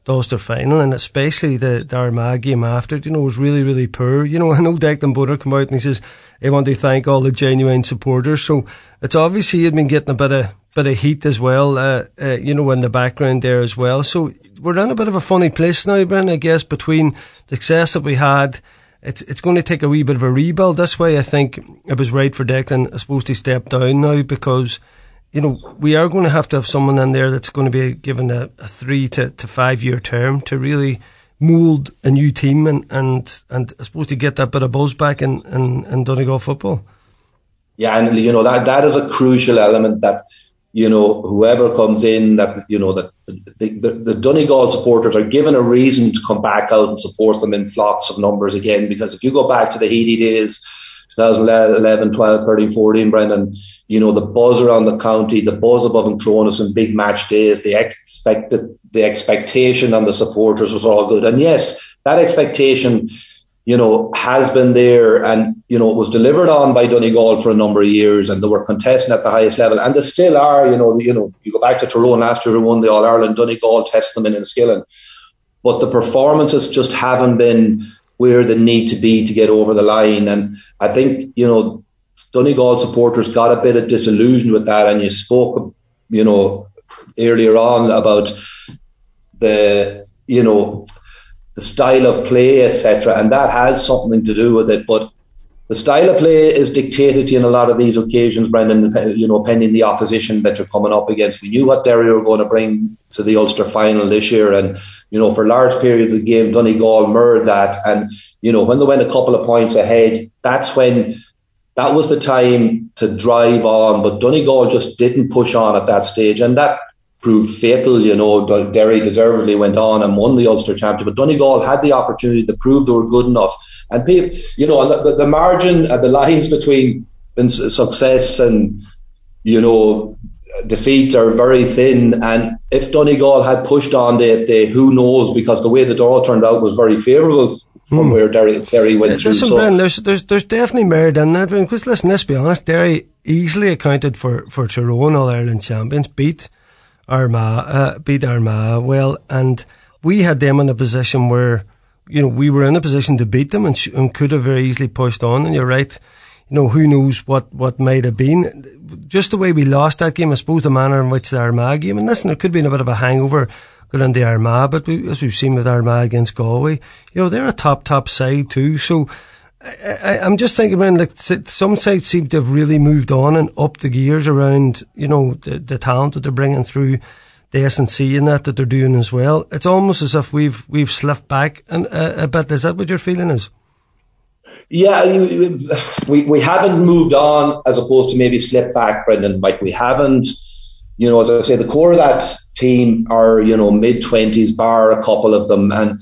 the Ulster final, and especially the, the Armagh game after, you know, was really, really poor. You know, I know Declan Bonner come out and he says, I want to thank all the genuine supporters. So it's obviously he'd been getting a bit of, bit of heat as well, uh, uh, you know, in the background there as well. So we're in a bit of a funny place now, Bren, I guess, between the success that we had. It's, it's going to take a wee bit of a rebuild. This way, I think it was right for Declan, I suppose, to step down now because you know, we are going to have to have someone in there that's going to be given a, a three to, to five year term to really mould a new team and, and, and I suppose to get that bit of buzz back in, in, in Donegal football. Yeah, and you know that that is a crucial element that you know whoever comes in that you know that the, the, the Donegal supporters are given a reason to come back out and support them in flocks of numbers again. Because if you go back to the heady days 2011, 12, 13, 14, Brendan, you know, the buzz around the county, the buzz above in Clones and big match days, the expected, the expectation on the supporters was all good. And yes, that expectation, you know, has been there and, you know, it was delivered on by Donegal for a number of years and they were contesting at the highest level and they still are, you know, you know, you go back to Tyrone last year who won the All Ireland, Donegal test them in Enniskillen. But the performances just haven't been where they need to be to get over the line. And I think, you know, Donegal supporters got a bit of disillusion with that. And you spoke, you know, earlier on about the, you know, the style of play, etc. And that has something to do with it. But the style of play is dictated to you in a lot of these occasions, Brendan, you know, pending the opposition that you're coming up against. We knew what Derry were going to bring to the Ulster final this year. And, you know, for large periods of the game, Donegal mirrored that. And, you know, when they went a couple of points ahead, that's when that was the time to drive on. But Donegal just didn't push on at that stage. And that proved fatal. You know, Derry deservedly went on and won the Ulster Championship. But Donegal had the opportunity to prove they were good enough and people, you know, the, the, the margin, uh, the lines between success and, you know, defeat are very thin. And if Donegal had pushed on that day, who knows? Because the way the draw turned out was very favourable from hmm. where Derry, Derry went through. Listen, so. Ben, there's, there's, there's definitely merit in that. Because listen, let's be honest, Derry easily accounted for, for Tyrone All Ireland champions, beat Armagh, uh, beat Armagh well, and we had them in a position where you know, we were in a position to beat them and, sh- and could have very easily pushed on. And you're right. You know, who knows what, what might have been. Just the way we lost that game, I suppose the manner in which the Armagh game, and listen, it could have been a bit of a hangover going into Armagh, but we, as we've seen with Armagh against Galway, you know, they're a top, top side too. So, I, am just thinking, man, like some sides seem to have really moved on and upped the gears around, you know, the, the talent that they're bringing through the S&C and that that they're doing as well. It's almost as if we've we've slipped back and uh, a bit. Is that what your feeling is? Yeah, we we haven't moved on as opposed to maybe slip back, Brendan. Like we haven't, you know, as I say, the core of that team are you know mid twenties, bar a couple of them, and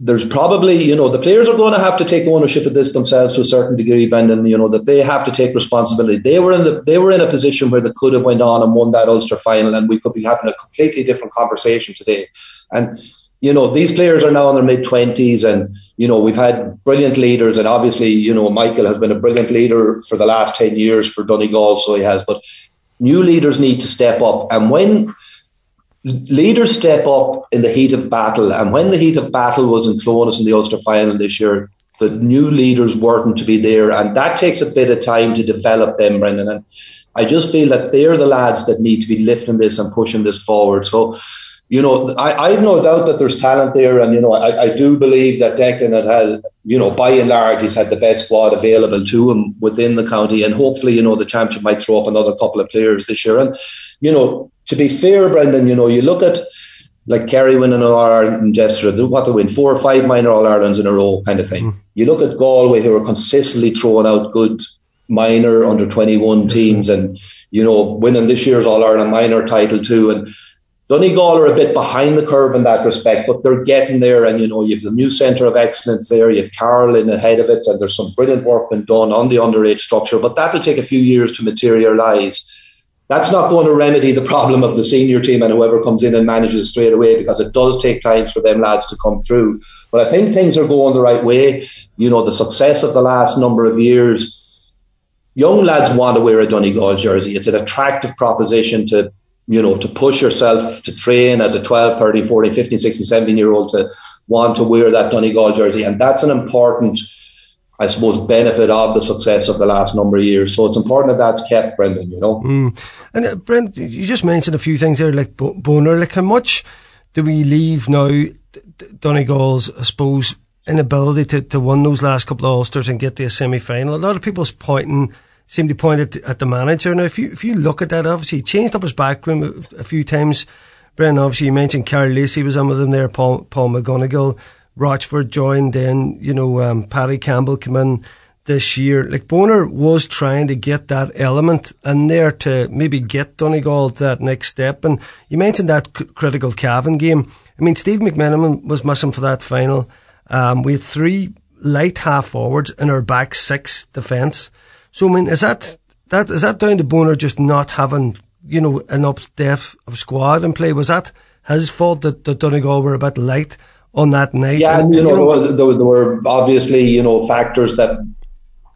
there's probably, you know, the players are going to have to take ownership of this themselves to a certain degree, Brendan. You know that they have to take responsibility. They were in the they were in a position where they could have went on and won that Ulster final, and we could be having a completely different conversation today. And you know, these players are now in their mid twenties, and you know, we've had brilliant leaders, and obviously, you know, Michael has been a brilliant leader for the last ten years for Donegal, so he has. But new leaders need to step up, and when leaders step up in the heat of battle. And when the heat of battle was in Clones in the Ulster final this year, the new leaders weren't to be there. And that takes a bit of time to develop them, Brendan. And I just feel that they're the lads that need to be lifting this and pushing this forward. So, you know, I, I've no doubt that there's talent there. And, you know, I, I do believe that Declan has, you know, by and large, he's had the best squad available to him within the county. And hopefully, you know, the championship might throw up another couple of players this year. And, you know, to be fair, Brendan, you know, you look at like Kerry winning All Ireland yesterday, what they win, four or five minor All Irelands in a row kind of thing. Mm. You look at Galway, who are consistently throwing out good minor under 21 teams and, you know, winning this year's All Ireland minor title too. And Donegal are a bit behind the curve in that respect, but they're getting there. And, you know, you have the new centre of excellence there. You have Carol in ahead of it, and there's some brilliant work been done on the underage structure, but that'll take a few years to materialise that's not going to remedy the problem of the senior team and whoever comes in and manages straight away because it does take time for them lads to come through. But I think things are going the right way. You know, the success of the last number of years, young lads want to wear a Donegal jersey. It's an attractive proposition to, you know, to push yourself to train as a 12, 13, 14, 15, 16, 17 year old to want to wear that Donegal jersey. And that's an important I suppose, benefit of the success of the last number of years. So it's important that that's kept, Brendan, you know. Mm. And uh, Brent, you just mentioned a few things there, like Bonner. Like, how much do we leave now Donegal's, I suppose, inability to, to win those last couple of Ulsters and get to a semi final? A lot of people's pointing seem to point at, at the manager. Now, if you if you look at that, obviously, he changed up his backroom a, a few times. Brendan, obviously, you mentioned Karl Lacey was on with him there, Paul, Paul McGonigal. Rochford joined in, you know, um, Paddy Campbell came in this year. Like Bonner was trying to get that element in there to maybe get Donegal to that next step. And you mentioned that c- critical Cavan game. I mean, Steve McMenamin was missing for that final. Um, we had three light half forwards in our back six defence. So I mean, is that that is that down to Bonner just not having you know enough depth of squad and play? Was that his fault that, that Donegal were a bit light? on that night. Yeah, and, you, know, you know there, there, were obviously you know factors that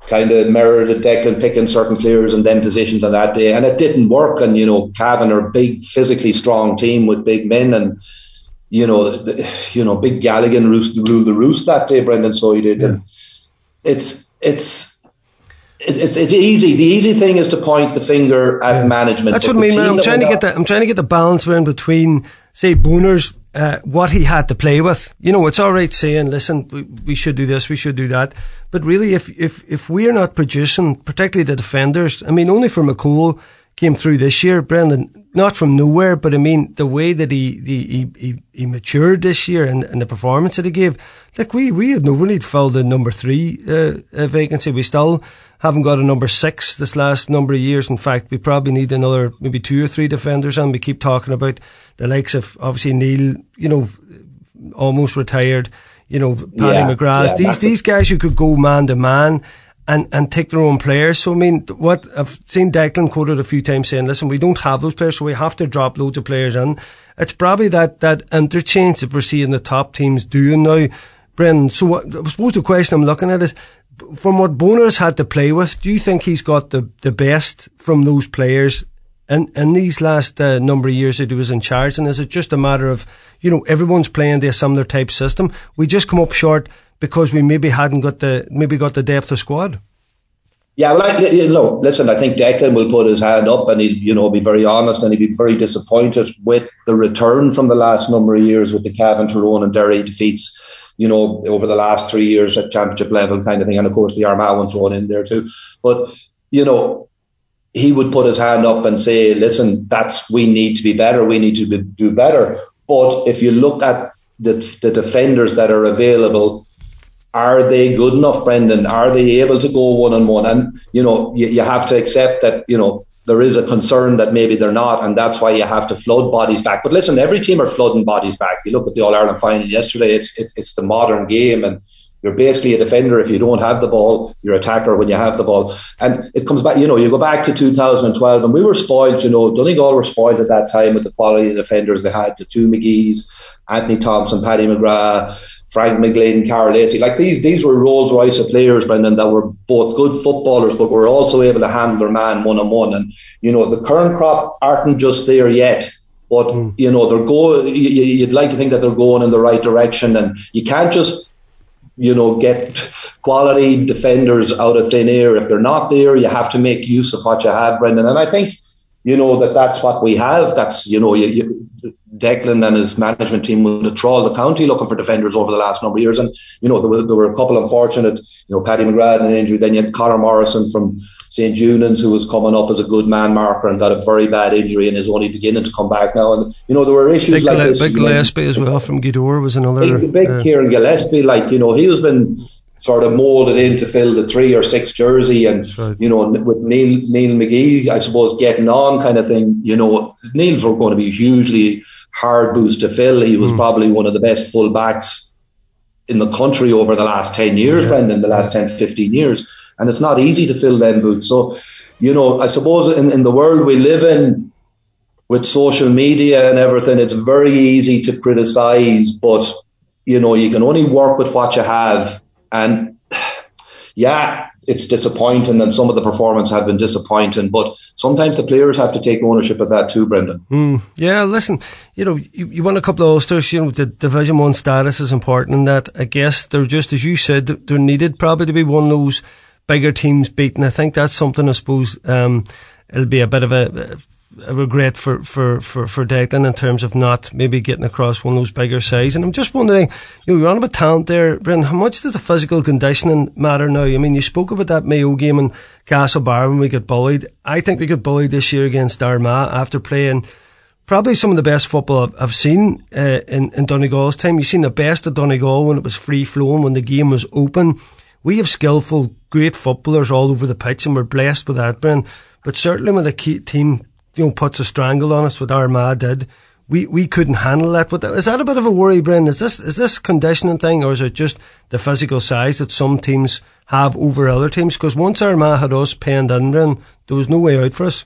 kind of mirrored Declan picking certain players and then positions on that day, and it didn't work. And you know, Cavan are a big, physically strong team with big men, and you know, the, you know, big Galligan roost, ruled the roost that day. Brendan, so he did, yeah. and it's it's. It's, it's easy. The easy thing is to point the finger at management. That's what I mean. I'm trying to get the I'm trying to get the balance in between, say, Bonner's uh, what he had to play with. You know, it's all right saying, listen, we, we, should do this, we should do that. But really, if, if, if we're not producing, particularly the defenders, I mean, only for McCole came through this year, Brendan, not from nowhere, but I mean, the way that he, he, he, he matured this year and, and the performance that he gave, like we, we had no, we need filled the number three, uh, uh, vacancy. We still haven't got a number six this last number of years. In fact, we probably need another, maybe two or three defenders and we keep talking about the likes of obviously Neil, you know, almost retired, you know, Paddy yeah, McGrath, yeah, these, these guys who could go man to man and, and take their own players. So, I mean, what I've seen Declan quoted a few times saying, listen, we don't have those players, so we have to drop loads of players in. It's probably that, that interchange that we're seeing the top teams doing now. Brendan, so what, I suppose the question I'm looking at is, from what Bonner's had to play with, do you think he's got the, the best from those players in, in these last uh, number of years that he was in charge? And is it just a matter of, you know, everyone's playing the similar type system? We just come up short because we maybe hadn't got the maybe got the depth of squad. Yeah, well, I, you know, listen, I think Declan will put his hand up and he'll, you know, be very honest and he'll be very disappointed with the return from the last number of years with the Cavan, Tyrone and Derry defeats, you know, over the last three years at championship level kind of thing. And of course the Armagh one thrown in there too. But, you know, he would put his hand up and say, listen, that's, we need to be better. We need to be, do better. But if you look at the, the defenders that are available, are they good enough, Brendan? Are they able to go one on one? And you know, you, you have to accept that you know there is a concern that maybe they're not, and that's why you have to flood bodies back. But listen, every team are flooding bodies back. You look at the All Ireland final yesterday; it's it, it's the modern game, and you're basically a defender if you don't have the ball. You're a attacker when you have the ball, and it comes back. You know, you go back to 2012, and we were spoiled. You know, Donegal were spoiled at that time with the quality of defenders they had: the two McGee's, Anthony Thompson, Paddy McGrath. Frank McGlynn, Karl Lacey. Like these, these were Rolls Royce of players, Brendan, that were both good footballers, but were also able to handle their man one on one. And you know, the current crop aren't just there yet, but mm. you know, they're go. You'd like to think that they're going in the right direction, and you can't just, you know, get quality defenders out of thin air. If they're not there, you have to make use of what you have, Brendan. And I think you know that that's what we have. That's you know, you, you, Declan and his management team would have trawled the county looking for defenders over the last number of years, and you know there were, there were a couple unfortunate, you know, Paddy McGrath an injury. Then you had Conor Morrison from St Eunan's who was coming up as a good man marker and got a very bad injury and is only beginning to come back now. And you know there were issues big like this. Big Gillespie as well from Gweedore was another big, big uh, Kieran Gillespie. Like you know he has been sort of moulded in to fill the three or six jersey and right. you know with Neil Neil McGee I suppose getting on kind of thing you know Neil's were going to be hugely hard boost to fill he was mm. probably one of the best full backs in the country over the last 10 years yeah. Brendan the last 10 15 years and it's not easy to fill them boots so you know, I suppose in, in the world we live in, with social media and everything, it's very easy to criticize, but you know, you can only work with what you have. And yeah, it's disappointing and some of the performance have been disappointing, but sometimes the players have to take ownership of that too, Brendan. Mm, yeah, listen, you know, you, you won a couple of Ulsters, you know, the Division 1 status is important in that. I guess they're just, as you said, they're needed probably to be one of those bigger teams beaten. I think that's something I suppose, um, it'll be a bit of a, a regret for, for, for, for Declan in terms of not maybe getting across one of those bigger sides. And I'm just wondering, you know, you're on about talent there, Brendan, how much does the physical conditioning matter now? I mean, you spoke about that Mayo game in Castlebar when we got bullied. I think we got bullied this year against Armagh after playing probably some of the best football I've, I've seen uh, in, in Donegal's time. You've seen the best of Donegal when it was free flowing, when the game was open. We have skillful, great footballers all over the pitch and we're blessed with that, Brendan. But certainly when the key team you know, puts a strangle on us, what Armagh did. We, we couldn't handle that. Is that a bit of a worry, Bren? Is this, is this conditioning thing or is it just the physical size that some teams have over other teams? Because once Armagh had us penned in, there was no way out for us.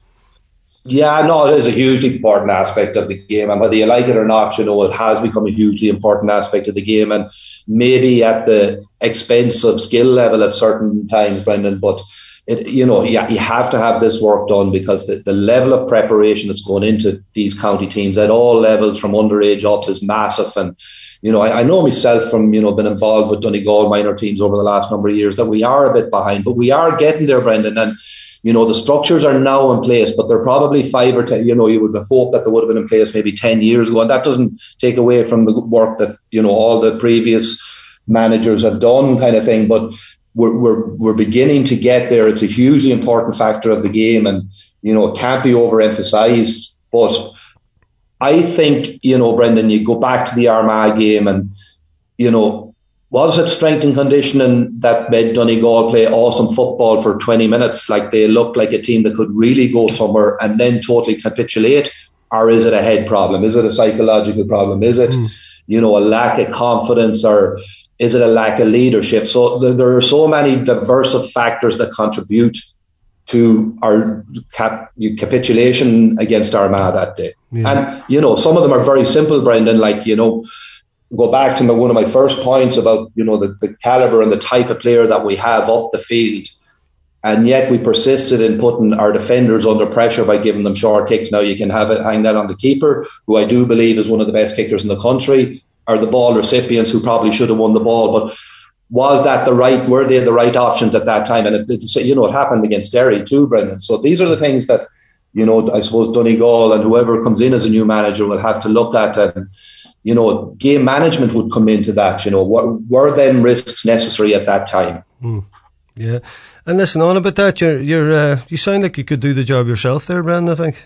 Yeah, no, it is a hugely important aspect of the game. And whether you like it or not, you know, it has become a hugely important aspect of the game. And maybe at the expense of skill level at certain times, Brendan, but it, you know, yeah, you have to have this work done because the, the level of preparation that's going into these county teams at all levels, from underage up, is massive. And you know, I, I know myself from you know being involved with Donegal minor teams over the last number of years that we are a bit behind, but we are getting there, Brendan. And you know, the structures are now in place, but they're probably five or ten. You know, you would have hoped that they would have been in place maybe ten years ago, and that doesn't take away from the work that you know all the previous managers have done, kind of thing. But we're, we're, we're beginning to get there. It's a hugely important factor of the game and, you know, it can't be overemphasized. But I think, you know, Brendan, you go back to the Armagh game and, you know, was it strength and conditioning that made Donegal play awesome football for 20 minutes? Like they looked like a team that could really go somewhere and then totally capitulate? Or is it a head problem? Is it a psychological problem? Is it, mm. you know, a lack of confidence or, is it a lack of leadership? So there, there are so many diverse factors that contribute to our cap, capitulation against Armagh that day. Yeah. And, you know, some of them are very simple, Brendan, like, you know, go back to my, one of my first points about, you know, the, the caliber and the type of player that we have up the field. And yet we persisted in putting our defenders under pressure by giving them short kicks. Now you can have it hang that on the keeper, who I do believe is one of the best kickers in the country are the ball recipients who probably should have won the ball. But was that the right? Were they the right options at that time? And it, it, you know, it happened against Derry too, Brendan. So these are the things that you know, I suppose Donegal and whoever comes in as a new manager will have to look at and. You know, game management would come into that. You know, what were then risks necessary at that time? Mm, yeah, and listen on about that. You're, you're, uh, you sound like you could do the job yourself there, Brendan. I think.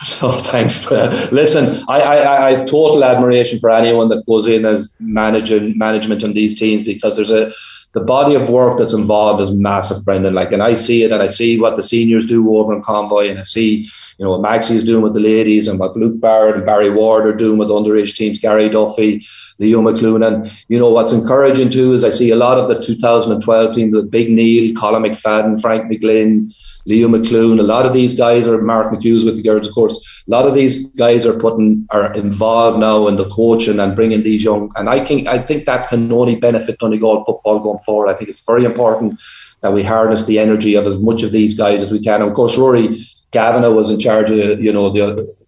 Oh, thanks. Listen, I, I, I have total admiration for anyone that goes in as managing management in these teams because there's a the body of work that's involved is massive, Brendan. Like, and I see it, and I see what the seniors do over in Convoy, and I see, you know, what Maxie is doing with the ladies, and what Luke Barrett and Barry Ward are doing with underage teams, Gary Duffy, Leo McLoone, and you know what's encouraging too is I see a lot of the 2012 team, the Big Neil, Colm McFadden, Frank McGlynn, Leo McLoone, a lot of these guys are Mark McHugh's with the girls, of course. A lot of these guys are putting are involved now in the coaching and bringing these young. And I think I think that can only benefit Donegal football going forward. I think it's very important that we harness the energy of as much of these guys as we can. And of course, Rory Gavin was in charge of you know the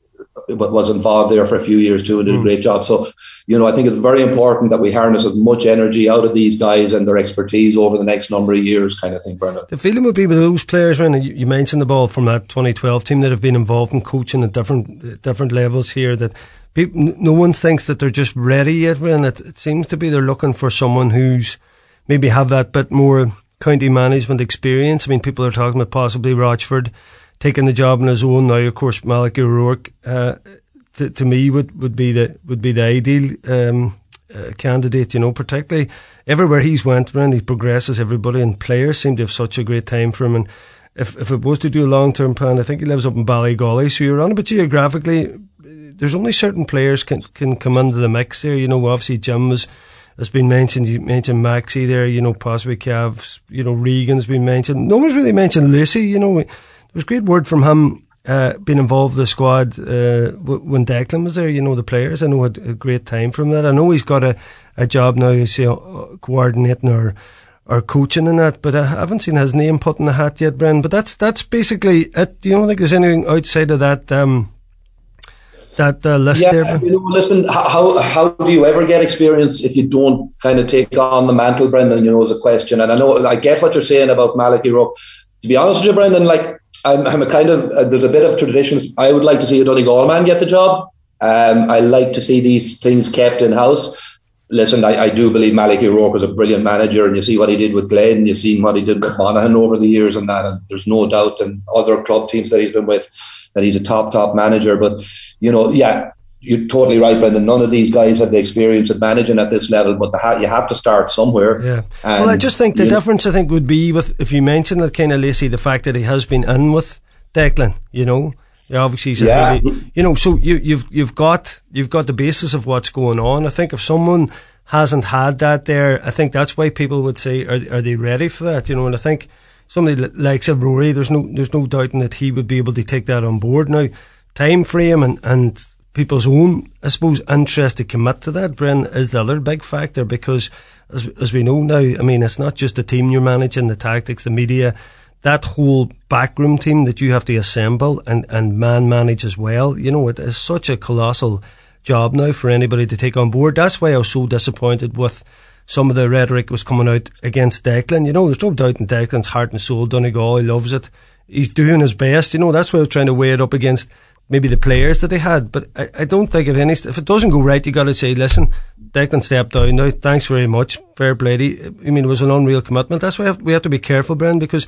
was involved there for a few years too and did a hmm. great job. So, you know, I think it's very important that we harness as much energy out of these guys and their expertise over the next number of years, kind of thing, Bernard. The feeling would be with those players, man. You mentioned the ball from that 2012 team that have been involved in coaching at different different levels here. That people, no one thinks that they're just ready yet, man. It, it seems to be they're looking for someone who's maybe have that bit more county management experience. I mean, people are talking about possibly Rochford taking the job on his own now. Of course, Malachy O'Rourke, uh, to, to me would, would be the would be the ideal um, uh, candidate. You know, particularly everywhere he's went, when he progresses everybody, and players seem to have such a great time for him. And if if it was to do a long term plan, I think he lives up in Ballygawley, so you're on. But geographically, there's only certain players can can come into the mix there. You know, obviously Jim was has been mentioned. You mentioned Maxi there, you know, possibly Cavs, you know, Regan's been mentioned. No one's really mentioned Lacey, you know. There was great word from him uh, being involved in the squad uh, when Declan was there. You know, the players I know had a great time from that. I know he's got a, a job now, you see, uh, coordinating or or coaching in that, but I haven't seen his name put in the hat yet, Bren. But that's that's basically it. You don't think there's anything outside of that? Um, that uh, list yeah, there? You know, listen, how how do you ever get experience if you don't kind of take on the mantle, Brendan? You know, is a question. And I know I get what you're saying about Malachy Rook. To be honest with you, Brendan, like I'm, I'm a kind of uh, there's a bit of traditions. I would like to see a Donegal man get the job. Um, I like to see these things kept in house. Listen, I, I do believe Malachy O'Rourke was a brilliant manager, and you see what he did with Glen, you've seen what he did with Monaghan over the years, and that, and there's no doubt, and other club teams that he's been with, that he's a top top manager. But you know, yeah, you're totally right, Brendan. None of these guys have the experience of managing at this level, but ha- you have to start somewhere. Yeah. Well, I just think the difference, I think, would be with if you mention that kind of Lacey, the fact that he has been in with Declan, you know. Yeah, obviously he's yeah. Really, you know, so you, you've you've got you've got the basis of what's going on. I think if someone hasn't had that there, I think that's why people would say, are are they ready for that? You know, and I think somebody like say Rory, there's no there's no doubting that he would be able to take that on board now. Time frame and and people's own, I suppose, interest to commit to that, Bren, is the other big factor because, as, as we know now, I mean, it's not just the team you're managing, the tactics, the media, that whole backroom team that you have to assemble and, and man manage as well. You know, it is such a colossal job now for anybody to take on board. That's why I was so disappointed with some of the rhetoric was coming out against Declan. You know, there's no doubt in Declan's heart and soul. Donegal, he loves it. He's doing his best. You know, that's why I was trying to weigh it up against maybe the players that they had. But I, I don't think if any if it doesn't go right, you got to say, listen, Declan stepped down now. Thanks very much, fair play. I mean, it was an unreal commitment. That's why we have, we have to be careful, Bren, because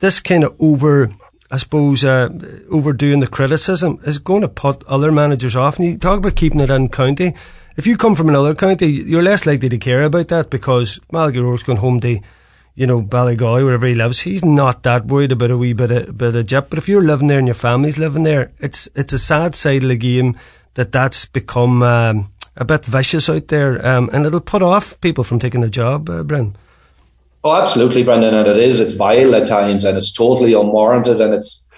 this kind of over. I suppose uh, overdoing the criticism is going to put other managers off. And you talk about keeping it in county. If you come from another county, you're less likely to care about that because Malachy O'Rourke's going home to you know, Ballygawley, wherever he lives, he's not that worried about a wee bit of, bit of jip. But if you're living there and your family's living there, it's it's a sad side of the game that that's become um, a bit vicious out there, um, and it'll put off people from taking a job, uh, Bren. Oh, absolutely, Brendan, and it is. It's vile at times, and it's totally unwarranted, and it's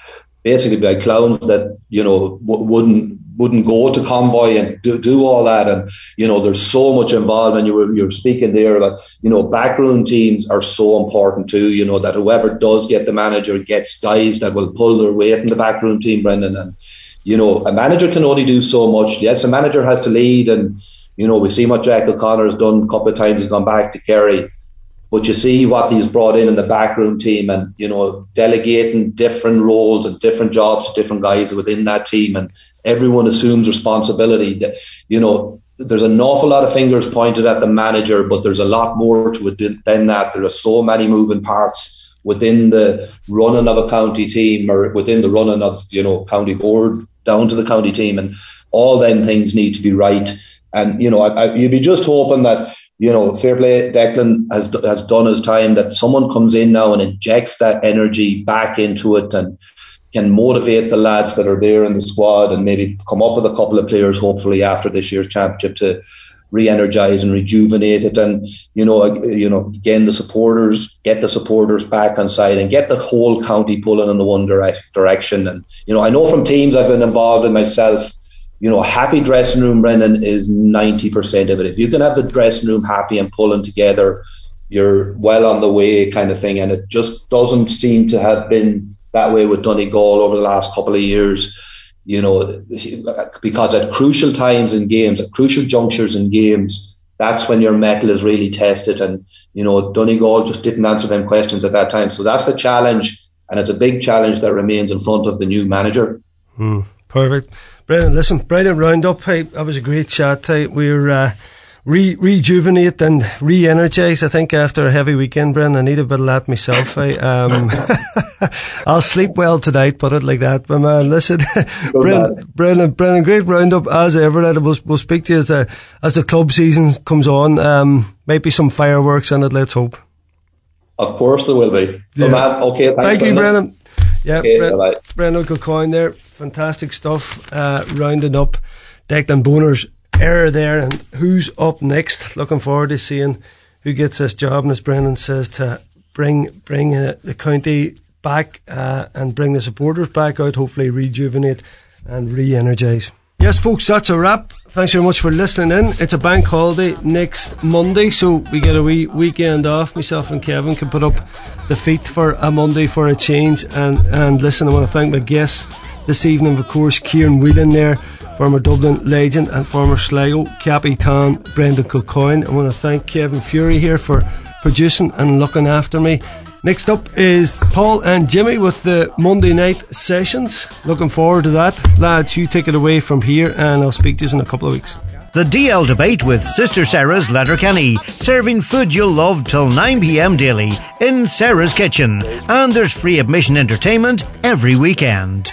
basically by clowns that you know w- wouldn't wouldn't go to convoy and do, do all that. And, you know, there's so much involved. And you were, you were speaking there about, you know, backroom teams are so important too, you know, that whoever does get the manager gets guys that will pull their weight in the backroom team, Brendan. And, you know, a manager can only do so much. Yes, a manager has to lead. And, you know, we've seen what Jack O'Connor has done a couple of times. He's gone back to Kerry. But you see what he's brought in in the backroom team and, you know, delegating different roles and different jobs to different guys within that team. And everyone assumes responsibility. You know, there's an awful lot of fingers pointed at the manager, but there's a lot more to it than that. There are so many moving parts within the running of a county team or within the running of, you know, county board down to the county team. And all them things need to be right. And, you know, I, I, you'd be just hoping that, you know, fair play, Declan has, has done his time, that someone comes in now and injects that energy back into it and, can motivate the lads that are there in the squad and maybe come up with a couple of players hopefully after this year's championship to re-energize and rejuvenate it. And you know you know again the supporters get the supporters back on side and get the whole county pulling in the one direct direction. And you know I know from teams I've been involved in myself you know happy dressing room Brendan is 90% of it. If you can have the dressing room happy and pulling together you're well on the way kind of thing. And it just doesn't seem to have been that way with Donegal over the last couple of years. You know, because at crucial times in games, at crucial junctures in games, that's when your mettle is really tested. And, you know, Donegal just didn't answer them questions at that time. So that's the challenge. And it's a big challenge that remains in front of the new manager. Hmm, perfect. Brendan, listen, brilliant roundup. Hey, that was a great chat. Hey, we're, uh, re- rejuvenate and re-energize. I think after a heavy weekend, Bren, I need a bit of that myself. I, um, I'll sleep well tonight, put it like that. But man, listen, Brendan, Brendan, Brendan, great roundup as ever. We'll, we'll speak to you as the, as the club season comes on. Um, maybe some fireworks in it, let's hope. Of course there will be. Yeah. man, okay, Thank you, Brendan. Yeah, okay, Brendan, Brendan Kilcoyne there. Fantastic stuff, uh, rounding up Declan Bonner's error there. And who's up next? Looking forward to seeing who gets this job. And as Brendan says, to bring bring uh, the county back uh, and bring the supporters back out. Hopefully, rejuvenate and re-energise. Yes, folks, that's a wrap. Thanks very much for listening in. It's a bank holiday next Monday, so we get a wee weekend off. Myself and Kevin can put up the feet for a Monday for a change. And, and listen, I want to thank my guests this evening, of course, Ciarán Whelan there, former Dublin legend, and former Sligo Capitan Brendan Kilcoyne. I want to thank Kevin Fury here for producing and looking after me. Next up is Paul and Jimmy with the Monday night sessions. Looking forward to that. Lads, you take it away from here and I'll speak to you in a couple of weeks. The DL debate with Sister Sarah's Letterkenny, serving food you'll love till 9pm daily in Sarah's Kitchen. And there's free admission entertainment every weekend.